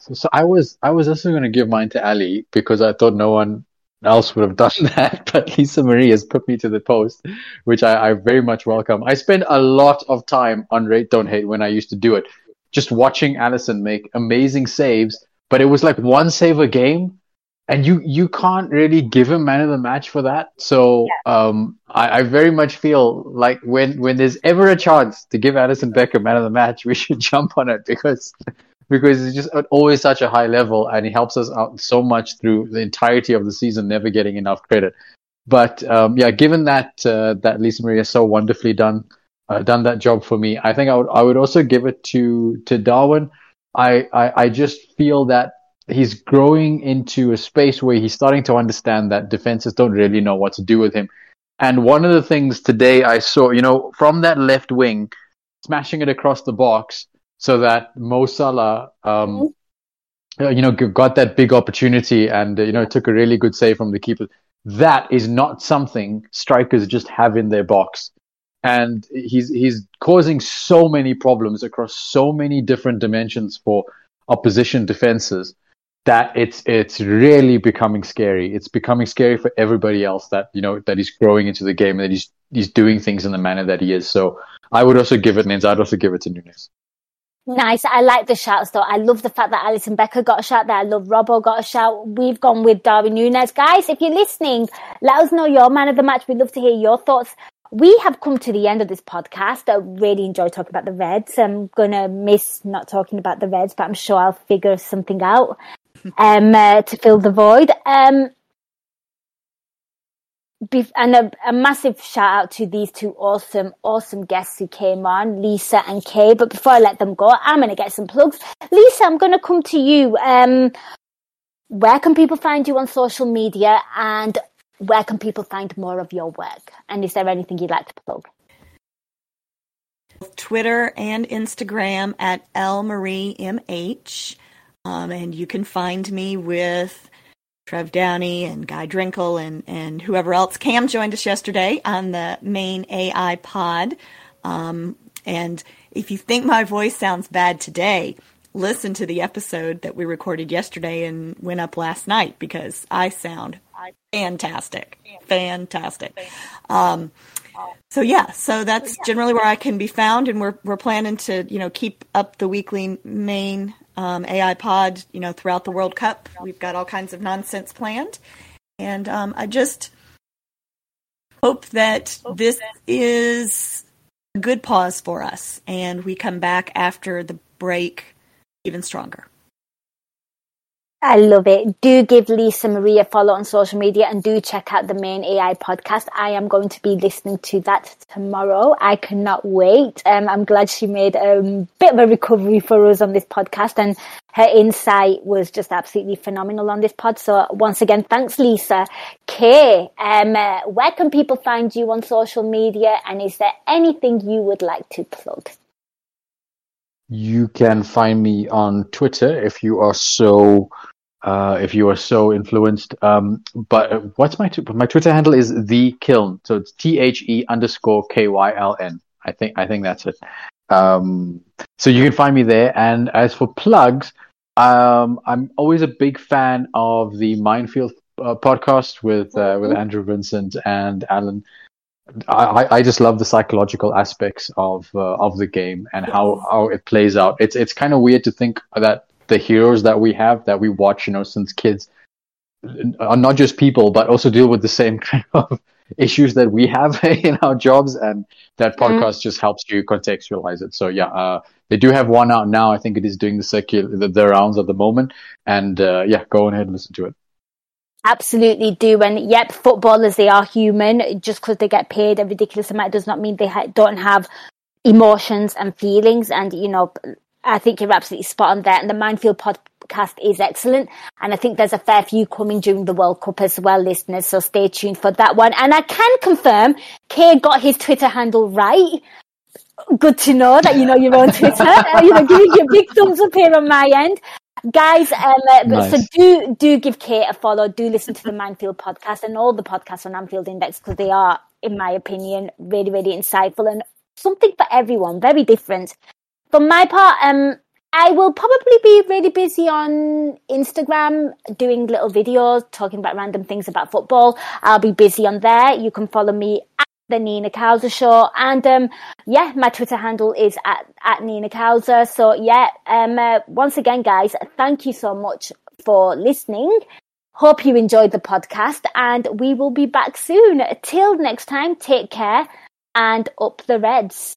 so, so I was I was also going to give mine to Ali because I thought no one else would have done that, but Lisa Marie has put me to the post, which I, I very much welcome. I spent a lot of time on Rate Don't Hate when I used to do it, just watching Alisson make amazing saves, but it was like one save a game, and you you can't really give him man of the match for that. So um, I, I very much feel like when when there's ever a chance to give Alisson Becker man of the match, we should jump on it because because it's just always such a high level and he helps us out so much through the entirety of the season, never getting enough credit. But um, yeah, given that uh, that Lisa Maria so wonderfully done uh, done that job for me, I think I would I would also give it to to Darwin. I, I I just feel that he's growing into a space where he's starting to understand that defenses don't really know what to do with him. And one of the things today I saw, you know, from that left wing, smashing it across the box so that Mo Salah, um, uh, you know, got that big opportunity and, uh, you know, took a really good save from the keeper. That is not something strikers just have in their box. And he's, he's causing so many problems across so many different dimensions for opposition defenses that it's it's really becoming scary. It's becoming scary for everybody else that you know that he's growing into the game and that he's he's doing things in the manner that he is. So I would also give it Nins. I'd also give it to Nunez. Nice. I like the shouts though. I love the fact that Alisson Becker got a shout there. I love Robbo got a shout. We've gone with Darwin Nunez. Guys, if you're listening, let us know your man of the match. We'd love to hear your thoughts. We have come to the end of this podcast. I really enjoy talking about the Reds. I'm gonna miss not talking about the Reds, but I'm sure I'll figure something out um, uh, to fill the void. Um, and a, a massive shout out to these two awesome, awesome guests who came on, Lisa and Kay. But before I let them go, I'm going to get some plugs. Lisa, I'm going to come to you. Um, where can people find you on social media and where can people find more of your work? And is there anything you'd like to plug? Twitter and Instagram at lmariemh. Um, and you can find me with Trev Downey and Guy Drinkle and, and whoever else. Cam joined us yesterday on the main AI pod. Um, and if you think my voice sounds bad today, listen to the episode that we recorded yesterday and went up last night because I sound fantastic. Fantastic. Um, so yeah, so that's generally where I can be found, and we're we're planning to you know keep up the weekly main um, AI pod you know throughout the World Cup. We've got all kinds of nonsense planned, and um, I just hope that this is a good pause for us, and we come back after the break even stronger. I love it. Do give Lisa Marie a follow on social media and do check out the main AI podcast. I am going to be listening to that tomorrow. I cannot wait. Um, I'm glad she made a bit of a recovery for us on this podcast and her insight was just absolutely phenomenal on this pod. So once again, thanks, Lisa. Kay, um, uh, where can people find you on social media and is there anything you would like to plug? You can find me on Twitter if you are so uh, if you are so influenced. Um, but what's my my Twitter handle is the kiln, so it's T H E underscore K Y L N. I think I think that's it. Um, so you can find me there. And as for plugs, um, I'm always a big fan of the Minefield uh, podcast with uh, with Andrew Vincent and Alan. I, I just love the psychological aspects of uh, of the game and how, how it plays out. It's it's kind of weird to think that the heroes that we have that we watch, you know, since kids are not just people, but also deal with the same kind of issues that we have in our jobs. And that podcast mm-hmm. just helps you contextualize it. So yeah, uh, they do have one out now. I think it is doing the circular, the, the rounds at the moment. And uh, yeah, go ahead and listen to it. Absolutely do. And yep, footballers, they are human. Just because they get paid a ridiculous amount does not mean they ha- don't have emotions and feelings. And, you know, I think you're absolutely spot on there. And the Minefield podcast is excellent. And I think there's a fair few coming during the World Cup as well, listeners. So stay tuned for that one. And I can confirm Kay got his Twitter handle right. Good to know that you know your own Twitter. uh, you know, giving you a big thumbs up here on my end guys um, uh, nice. so do do give Kay a follow do listen to the minefield podcast and all the podcasts on anfield index because they are in my opinion really really insightful and something for everyone very different for my part um I will probably be really busy on Instagram doing little videos talking about random things about football. I'll be busy on there. You can follow me at the Nina Kauser show. And um, yeah, my Twitter handle is at, at Nina Kauser. So yeah, um, uh, once again, guys, thank you so much for listening. Hope you enjoyed the podcast and we will be back soon. Till next time, take care and up the Reds.